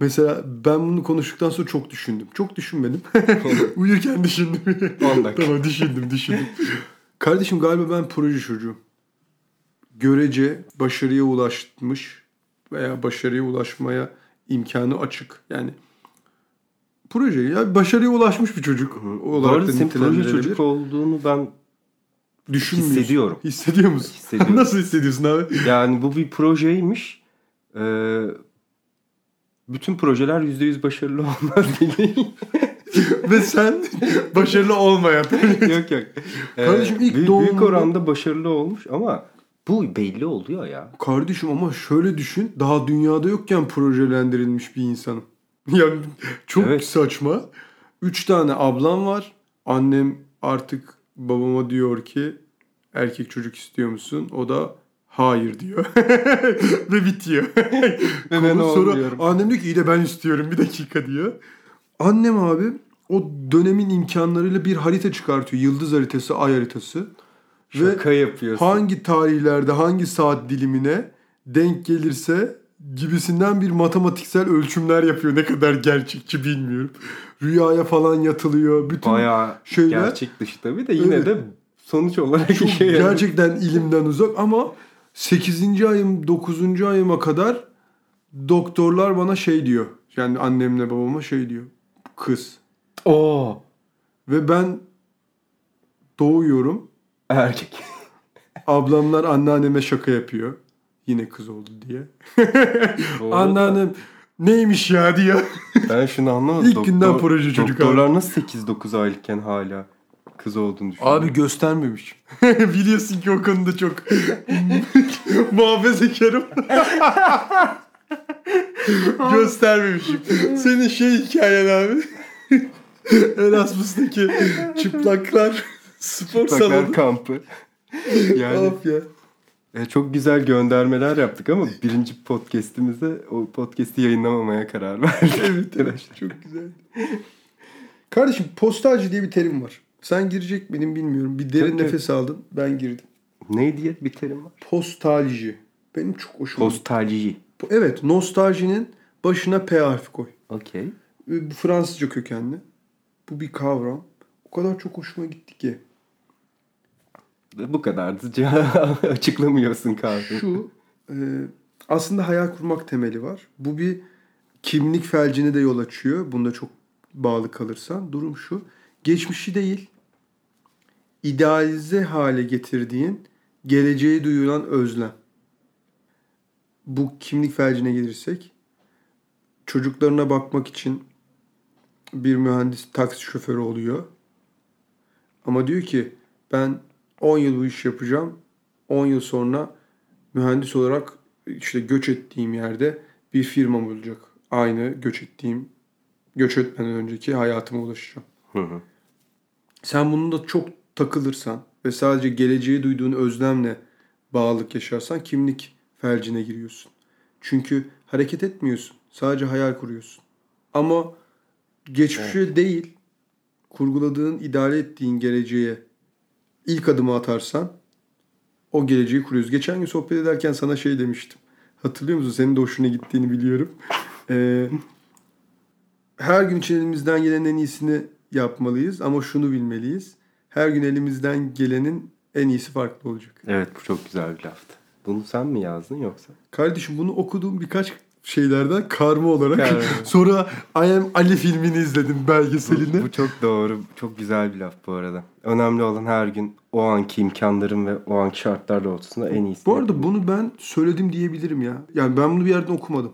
Mesela ben bunu konuştuktan sonra çok düşündüm. Çok düşünmedim. Uyurken düşündüm. tamam düşündüm düşündüm. Kardeşim galiba ben proje çocuğum. Görece başarıya ulaşmış veya başarıya ulaşmaya imkanı açık. Yani proje ya başarıya ulaşmış bir çocuk olarak Bu arada senin proje çocuk olduğunu ben hissediyorum. Hissediyor musun? Hissediyorum. Nasıl hissediyorsun abi? Yani bu bir projeymiş. Ee, bütün projeler %100 başarılı olmaz değil. Ve sen başarılı olmayan. yok yok. Ee, Kardeşim ilk büyük, doğumunda... büyük oranda başarılı olmuş ama bu belli oluyor ya. Kardeşim ama şöyle düşün. Daha dünyada yokken projelendirilmiş bir insanım. Yani çok evet. saçma. Üç tane ablam var. Annem artık babama diyor ki erkek çocuk istiyor musun? O da hayır diyor. Ve bitiyor. Ve ben sonra annem diyor ki iyi de ben istiyorum bir dakika diyor. Annem abi o dönemin imkanlarıyla bir harita çıkartıyor. Yıldız haritası, ay haritası. Şaka Ve yapıyorsun. hangi tarihlerde, hangi saat dilimine denk gelirse gibisinden bir matematiksel ölçümler yapıyor. Ne kadar gerçekçi bilmiyorum. Rüyaya falan yatılıyor. Bütün Bayağı şeyler. gerçek dışı tabii de yine evet. de sonuç olarak Çok şey gerçekten yani. ilimden uzak ama 8. ayım 9. ayıma kadar doktorlar bana şey diyor. Yani annemle babama şey diyor. Kız. Oo. Ve ben doğuyorum. Erkek. Ablamlar anneanneme şaka yapıyor. Yine kız oldu diye. Anneannem neymiş ya diyor. Ben şunu anlamadım. İlk Doktor, günden proje çocuk Doktorlar abi. nasıl 8-9 aylıkken hala kız olduğunu düşünüyorum. Abi göstermemiş. Biliyorsun ki o konuda çok muhafazakarım. Göstermemişim. Senin şey hikayen abi. Erasmus'taki çıplaklar spor çıplaklar salonu. kampı. Yani of ya. E, çok güzel göndermeler yaptık ama birinci podcast'imize o podcast'i yayınlamamaya karar verdik. evet arkadaşlar çok güzel. Kardeşim postalcı diye bir terim var. Sen girecek benim bilmiyorum. Bir derin Tabii. nefes aldın. Ben girdim. ne diye bir terim var? Postalji. Benim çok hoşuma gitti. Postalji. Evet nostaljinin başına P harfi koy. Okey. Ee, Bu Fransızca kökenli. Bu bir kavram. O kadar çok hoşuma gitti ki. Bu kadardı. Açıklamıyorsun kahve. Şu e, aslında hayal kurmak temeli var. Bu bir kimlik felcine de yol açıyor. Bunda çok bağlı kalırsan. Durum şu. Geçmişi değil, idealize hale getirdiğin geleceğe duyulan özlem. Bu kimlik felcine gelirsek çocuklarına bakmak için bir mühendis taksi şoförü oluyor. Ama diyor ki ben 10 yıl bu iş yapacağım. 10 yıl sonra mühendis olarak işte göç ettiğim yerde bir firmam olacak. Aynı göç ettiğim, göç etmeden önceki hayatıma ulaşacağım. Hı hı. Sen bunun da çok takılırsan ve sadece geleceğe duyduğun özlemle bağlılık yaşarsan kimlik felcine giriyorsun. Çünkü hareket etmiyorsun. Sadece hayal kuruyorsun. Ama geçmişe değil, kurguladığın, ideal ettiğin geleceğe ilk adımı atarsan o geleceği kuruyoruz. Geçen gün sohbet ederken sana şey demiştim. Hatırlıyor musun? Senin de hoşuna gittiğini biliyorum. Ee, her gün için elimizden gelenin en iyisini yapmalıyız ama şunu bilmeliyiz. Her gün elimizden gelenin en iyisi farklı olacak. Evet bu çok güzel bir laftı. Bunu sen mi yazdın yoksa? Kardeşim bunu okuduğum birkaç şeylerden karma olarak. Karma. Sonra I Am Ali filmini izledim belgeselinde. Bu, bu çok doğru. Çok güzel bir laf bu arada. Önemli olan her gün o anki imkanların ve o anki şartlar doğrultusunda en iyisi. Bu arada bunu ben söyledim diyebilirim ya. Yani ben bunu bir yerden okumadım.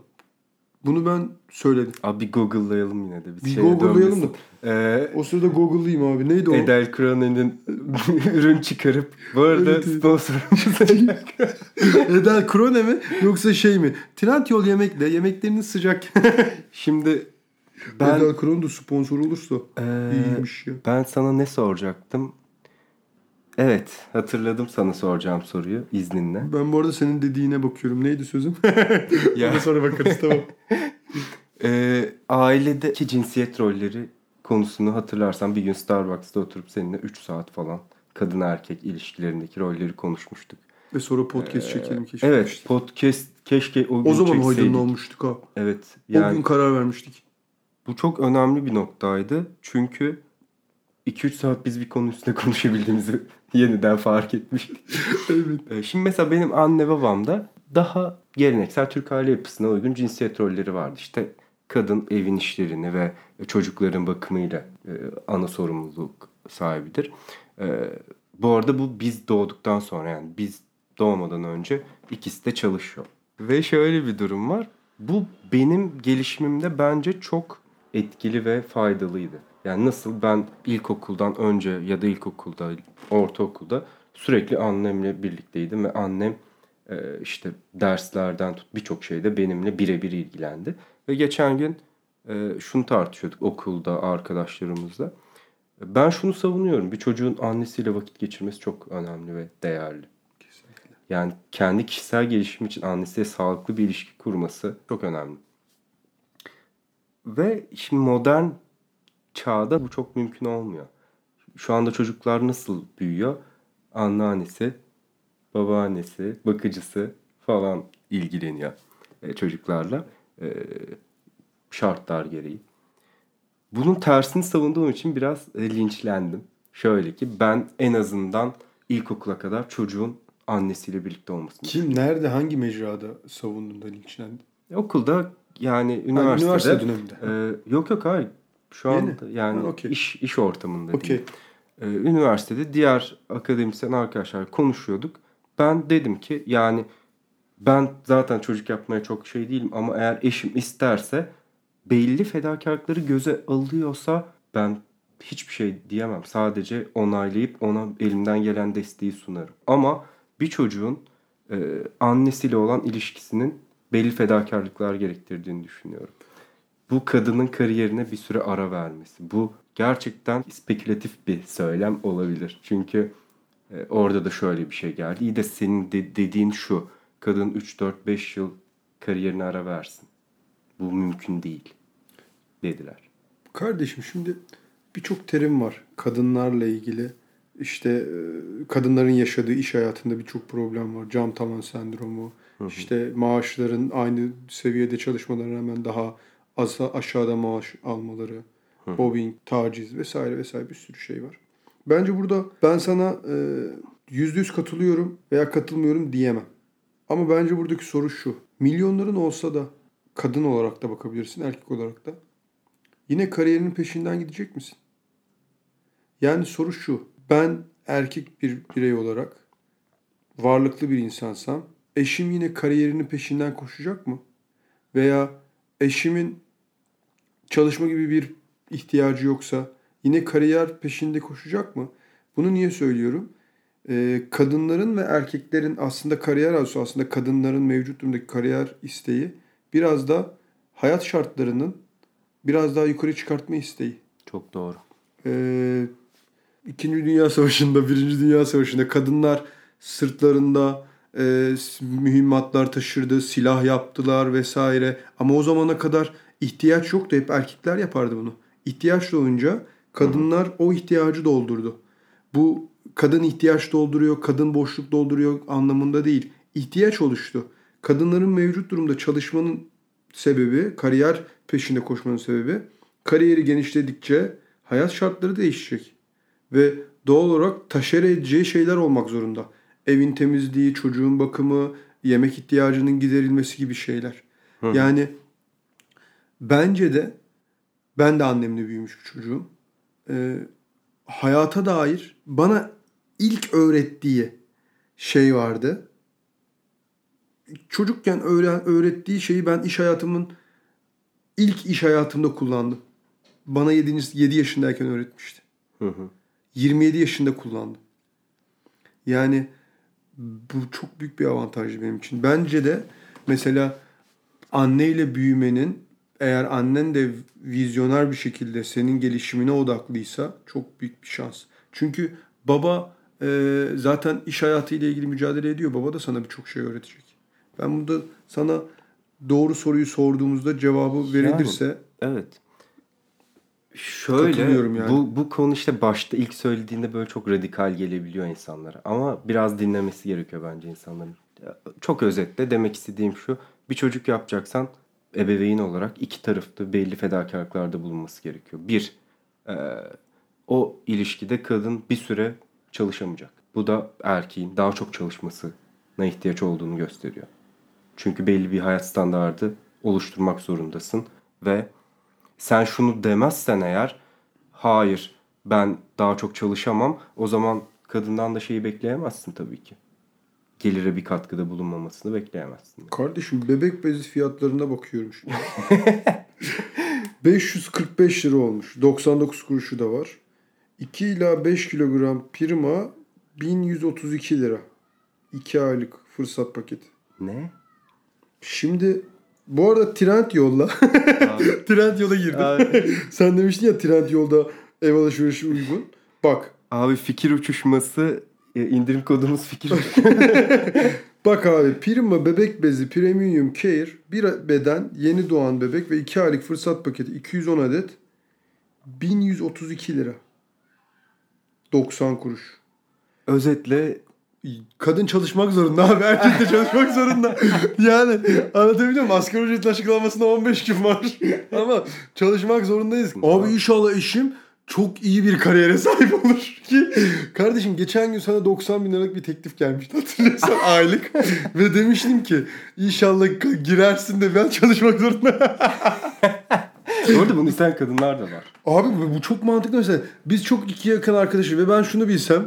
Bunu ben söyledim. Abi bir Google'layalım yine de. Bir şeye Google'layalım dönmesin. Ee, O sırada Google'layayım abi. Neydi o? Edel Cronin'in ürün çıkarıp bu arada sponsorumuz Edel Krone mi? Yoksa şey mi? Trendyol yemekle yemekleriniz sıcak. Şimdi ben Edel Krone da sponsor olursa Ee, iyiymiş ya. ben sana ne soracaktım? Evet hatırladım sana soracağım soruyu izninle. Ben bu arada senin dediğine bakıyorum. Neydi sözüm? Ya. Sonra bakarız tamam. Ee, ailedeki cinsiyet rolleri konusunu hatırlarsan bir gün Starbucks'ta oturup seninle 3 saat falan kadın erkek ilişkilerindeki rolleri konuşmuştuk. Ve sonra podcast çekelim keşke. Evet podcast keşke o gün O zaman çekseydik. Olmuştuk ha. Evet O yani gün karar vermiştik. bu çok önemli bir noktaydı. Çünkü 2-3 saat biz bir konu üstüne konuşabildiğimizi yeniden fark etmiştik. evet. Şimdi mesela benim anne babamda daha geleneksel Türk aile yapısına uygun cinsiyet rolleri vardı. İşte kadın evin işlerini ve çocukların bakımıyla e, ana sorumluluk sahibidir. E, bu arada bu biz doğduktan sonra yani biz doğmadan önce ikisi de çalışıyor. Ve şöyle bir durum var. Bu benim gelişimimde bence çok etkili ve faydalıydı. Yani nasıl ben ilkokuldan önce ya da ilkokulda, ortaokulda sürekli annemle birlikteydim ve annem e, işte derslerden tut birçok şeyde benimle birebir ilgilendi. Ve geçen gün e, şunu tartışıyorduk okulda arkadaşlarımızla. Ben şunu savunuyorum. Bir çocuğun annesiyle vakit geçirmesi çok önemli ve değerli. Yani kendi kişisel gelişim için annesiyle sağlıklı bir ilişki kurması çok önemli. Ve şimdi modern çağda bu çok mümkün olmuyor. Şu anda çocuklar nasıl büyüyor? Anneannesi, babaannesi, bakıcısı falan ilgileniyor e, çocuklarla e, şartlar gereği. Bunun tersini savunduğum için biraz e, linçlendim. Şöyle ki ben en azından ilkokula kadar çocuğun annesiyle birlikte olmasını Kim, nerede, hangi mecrada savundun da linçlendi? Okulda yani Ha, üniversitede. üniversite döneminde. e, yok yok hayır. Şu Yeni. anda yani Ha, okey. iş iş ortamında Okey. diyeyim. E, üniversitede diğer akademisyen arkadaşlar konuşuyorduk. Ben dedim ki yani ben zaten çocuk yapmaya çok şey değilim ama eğer eşim isterse belli fedakarlıkları göze alıyorsa ben hiçbir şey diyemem. Sadece onaylayıp ona elimden gelen desteği sunarım. Ama bir çocuğun e, annesiyle olan ilişkisinin belli fedakarlıklar gerektirdiğini düşünüyorum. Bu kadının kariyerine bir süre ara vermesi. Bu gerçekten spekülatif bir söylem olabilir. Çünkü E, orada da şöyle bir şey geldi. İyi de senin de- dediğin şu. Kadın 3-4-5 yıl kariyerine ara versin. Bu mümkün değil. Dediler. Kardeşim şimdi birçok terim var kadınlarla ilgili. İşte e, kadınların yaşadığı iş hayatında birçok problem var. Cam tavan sendromu, işte maaşların aynı seviyede çalışmalarına rağmen daha az aşağıda maaş almaları, mobbing, taciz vesaire vesaire bir sürü şey var. Bence burada ben sana e, yüzde yüz katılıyorum veya katılmıyorum diyemem. Ama bence buradaki soru şu. Milyonların olsa da kadın olarak da bakabilirsin, erkek olarak da. Yine kariyerinin peşinden gidecek misin? Yani soru şu. Ben erkek bir birey olarak varlıklı bir insansam eşim yine kariyerinin peşinden koşacak mı? Veya eşimin çalışma gibi bir ihtiyacı yoksa yine kariyer peşinde koşacak mı? Bunu niye söylüyorum? Ee, kadınların ve erkeklerin aslında kariyer arzusu aslında kadınların mevcut durumdaki kariyer isteği biraz da hayat şartlarının biraz daha yukarı çıkartma isteği. Çok doğru. Ee, İkinci Dünya Savaşı'nda, Birinci Dünya Savaşı'nda kadınlar sırtlarında e, mühimmatlar taşırdı, silah yaptılar vesaire. Ama o zamana kadar ihtiyaç yoktu. Hep erkekler yapardı bunu. İhtiyaç doğunca kadınlar o ihtiyacı doldurdu. Bu kadın ihtiyaç dolduruyor, kadın boşluk dolduruyor anlamında değil. İhtiyaç oluştu. Kadınların mevcut durumda çalışmanın sebebi, kariyer peşinde koşmanın sebebi kariyeri genişledikçe hayat şartları değişecek. Ve doğal olarak taşere edeceği şeyler olmak zorunda. Evin temizliği, çocuğun bakımı, yemek ihtiyacının giderilmesi gibi şeyler. Yani bence de ben de annemle büyümüş bir çocuğum. Ee, hayata dair bana ilk öğrettiği şey vardı. Çocukken öğren, öğrettiği şeyi ben iş hayatımın ilk iş hayatımda kullandım. Bana 7. 7 yaşındayken öğretmişti. Hı hı. 27 yaşında kullandım. Yani bu çok büyük bir avantajdı benim için. Bence de mesela anneyle büyümenin eğer annen de vizyoner bir şekilde senin gelişimine odaklıysa çok büyük bir şans. Çünkü baba e, zaten iş hayatıyla ilgili mücadele ediyor. Baba da sana birçok şey öğretecek. Ben burada sana doğru soruyu sorduğumuzda cevabı verilirse Evet. Şöyle yani. bu bu konu işte başta ilk söylediğinde böyle çok radikal gelebiliyor insanlara. Ama biraz dinlemesi gerekiyor bence insanların. Çok özetle demek istediğim şu. Bir çocuk yapacaksan ebeveyn olarak iki tarafta belli fedakarlıklarda bulunması gerekiyor. Bir, e, o ilişkide kadın bir süre çalışamayacak. Bu da erkeğin daha çok çalışmasına ihtiyaç olduğunu gösteriyor. Çünkü belli bir hayat standardı oluşturmak zorundasın ve sen şunu demezsen eğer hayır ben daha çok çalışamam o zaman kadından da şeyi bekleyemezsin tabii ki. Gelire bir katkıda bulunmamasını bekleyemezsin. Kardeşim bebek bezi fiyatlarına bakıyorum şimdi. 545 lira olmuş. 99 kuruşu da var. 2 ila 5 kilogram prima 1132 lira. 2 aylık fırsat paketi. Ne? Şimdi bu arada trend yolla. trend yola girdim. Sen demiştin ya trend yolda ev alışverişi uygun. Bak abi fikir uçuşması indirim kodumuz fikir. Bak abi Prima bebek bezi Premium Care bir beden yeni doğan bebek ve 2 aylık fırsat paketi 210 adet 1132 lira. 90 kuruş. Özetle Kadın çalışmak zorunda abi. Erkek de çalışmak zorunda. yani anlatabiliyor muyum? Asgari ücretin açıklamasında 15 gün var. Ama çalışmak zorundayız. Abi inşallah eşim çok iyi bir kariyere sahip olur ki. Kardeşim geçen gün sana 90 bin liralık bir teklif gelmişti hatırlıyorsan aylık. Ve demiştim ki inşallah girersin de ben çalışmak zorunda. bu arada bunu isteyen kadınlar da var. Abi bu çok mantıklı mesela. Biz çok iki yakın arkadaşız ve ben şunu bilsem.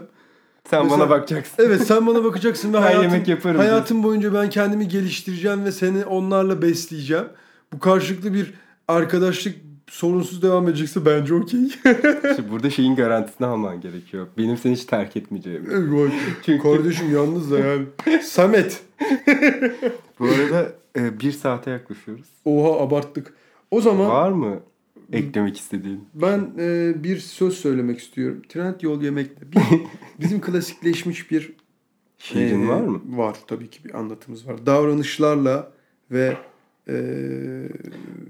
Sen Mesela- bana bakacaksın. Evet sen bana bakacaksın ve hayatım, yemek yaparım hayatım boyunca ben kendimi geliştireceğim ve seni onlarla besleyeceğim. Bu karşılıklı bir arkadaşlık sorunsuz devam edecekse bence okey. İşte burada şeyin garantisini alman gerekiyor. Benim seni hiç terk etmeyeceğim. Vay, Çünkü- Kardeşim yalnız da yani. Samet. Bu arada e, bir saate yaklaşıyoruz. Oha abarttık. O zaman Var mı? eklemek istediğin. Ben e, bir söz söylemek istiyorum. Trend yol yemekte. Bir, bizim klasikleşmiş bir Şiirin e, var mı? Var tabii ki bir anlatımız var. Davranışlarla ve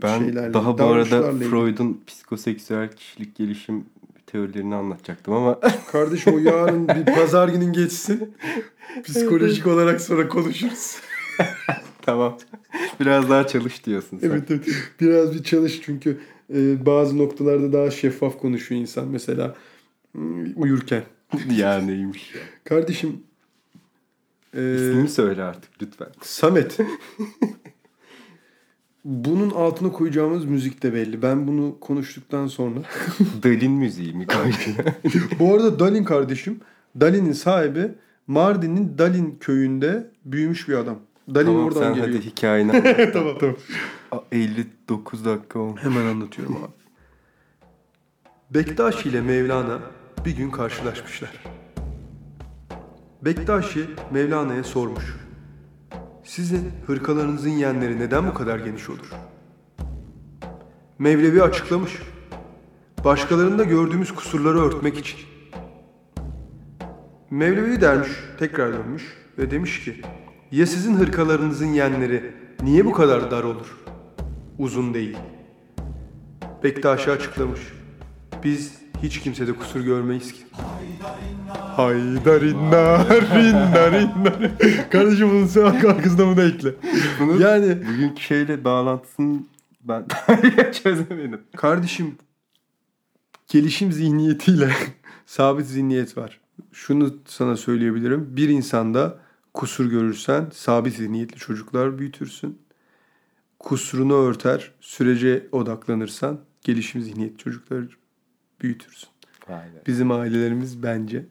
Ben şeylerle, daha bu arada. Freud'un psikoseksüel kişilik gelişim teorilerini anlatacaktım ama Kardeşim o yarın bir pazar günün geçsin. Psikolojik olarak sonra konuşuruz. tamam. Biraz daha çalış diyorsun sen. Evet, evet. Biraz bir çalış çünkü e, bazı noktalarda daha şeffaf konuşuyor insan. Mesela hmm, uyurken. ya neymiş ya. Kardeşim e, İsmini söyle artık lütfen. Samet. Bunun altına koyacağımız müzik de belli. Ben bunu konuştuktan sonra. Dalin müziği mi koydun? Bu arada Dalin kardeşim. Dalin'in sahibi Mardin'in Dalin köyünde büyümüş bir adam. Dalin tamam oradan sen geliyor. hadi hikayeni anlat. tamam tamam. Aa, 59 dakika olmuş. Hemen anlatıyorum abi. Bektaşi ile Mevlana bir gün karşılaşmışlar. Bektaşi Mevlana'ya sormuş. Sizin hırkalarınızın yenleri neden bu kadar geniş olur? Mevlevi açıklamış. Başkalarında gördüğümüz kusurları örtmek için. Mevlevi dermiş, tekrar dönmüş ve demiş ki ya sizin hırkalarınızın yenleri niye bu kadar dar olur? Uzun değil. Bektaşi açıklamış. Biz hiç kimsede kusur görmeyiz ki. Haydarinnarinnarinnar. Kardeşim bunun sen arkasında bunu ekle. Bunu Yani bugünkü şeyle bağlantısını ben çözemedim. kardeşim gelişim zihniyetiyle sabit zihniyet var. Şunu sana söyleyebilirim. Bir insanda kusur görürsen sabit zihniyetli çocuklar büyütürsün. Kusurunu örter, sürece odaklanırsan gelişim zihniyetli çocuklar büyütürsün. Be. Bizim ailelerimiz bence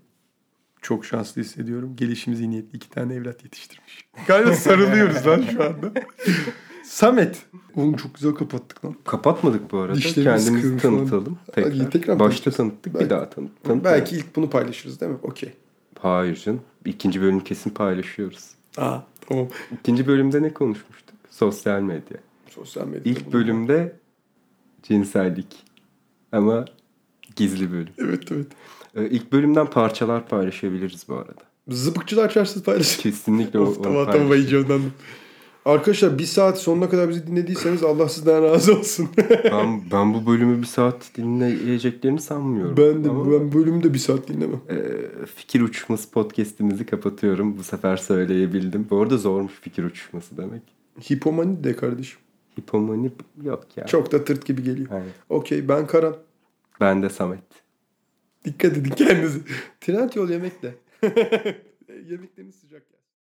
çok şanslı hissediyorum. Gelişim zihniyetli iki tane evlat yetiştirmiş. Galiba sarılıyoruz lan şu anda. Samet. Oğlum çok güzel kapattık lan. Kapatmadık bu arada. Dişlerimiz Kendimizi tanıtalım. Hadi Tekrar. tekrar Başta tanıttık Belki- bir daha tanıt. tanıt- Belki ilk bunu paylaşırız değil mi? Okey. Hayır canım. İkinci bölümü kesin paylaşıyoruz. Aa tamam. İkinci bölümde ne konuşmuştuk? Sosyal medya. Sosyal medyada. İlk bölümde cinsellik. Ama gizli bölüm. Evet evet. Ee, İlk bölümden parçalar paylaşabiliriz bu arada. Zıpıkçılar çarşısı paylaşın. Kesinlikle o, Of, tamam tamam heyecanlandım. Arkadaşlar bir saat sonuna kadar bizi dinlediyseniz Allah sizden razı olsun. ben, ben bu bölümü bir saat dinleyeceklerini sanmıyorum. ben de Ama, ben bölümü de bir saat dinlemem. e, fikir uçuşması podcastimizi kapatıyorum. Bu sefer söyleyebildim. Bu arada zormuş fikir uçuşması demek. Hipomani de kardeşim. Hipomani yok ya. Çok da tırt gibi geliyor. Aynen. Okey ben Karan. Ben de Samet. Dikkat edin kendinize. Trend yol yemekle. Yemekleriniz sıcak ya.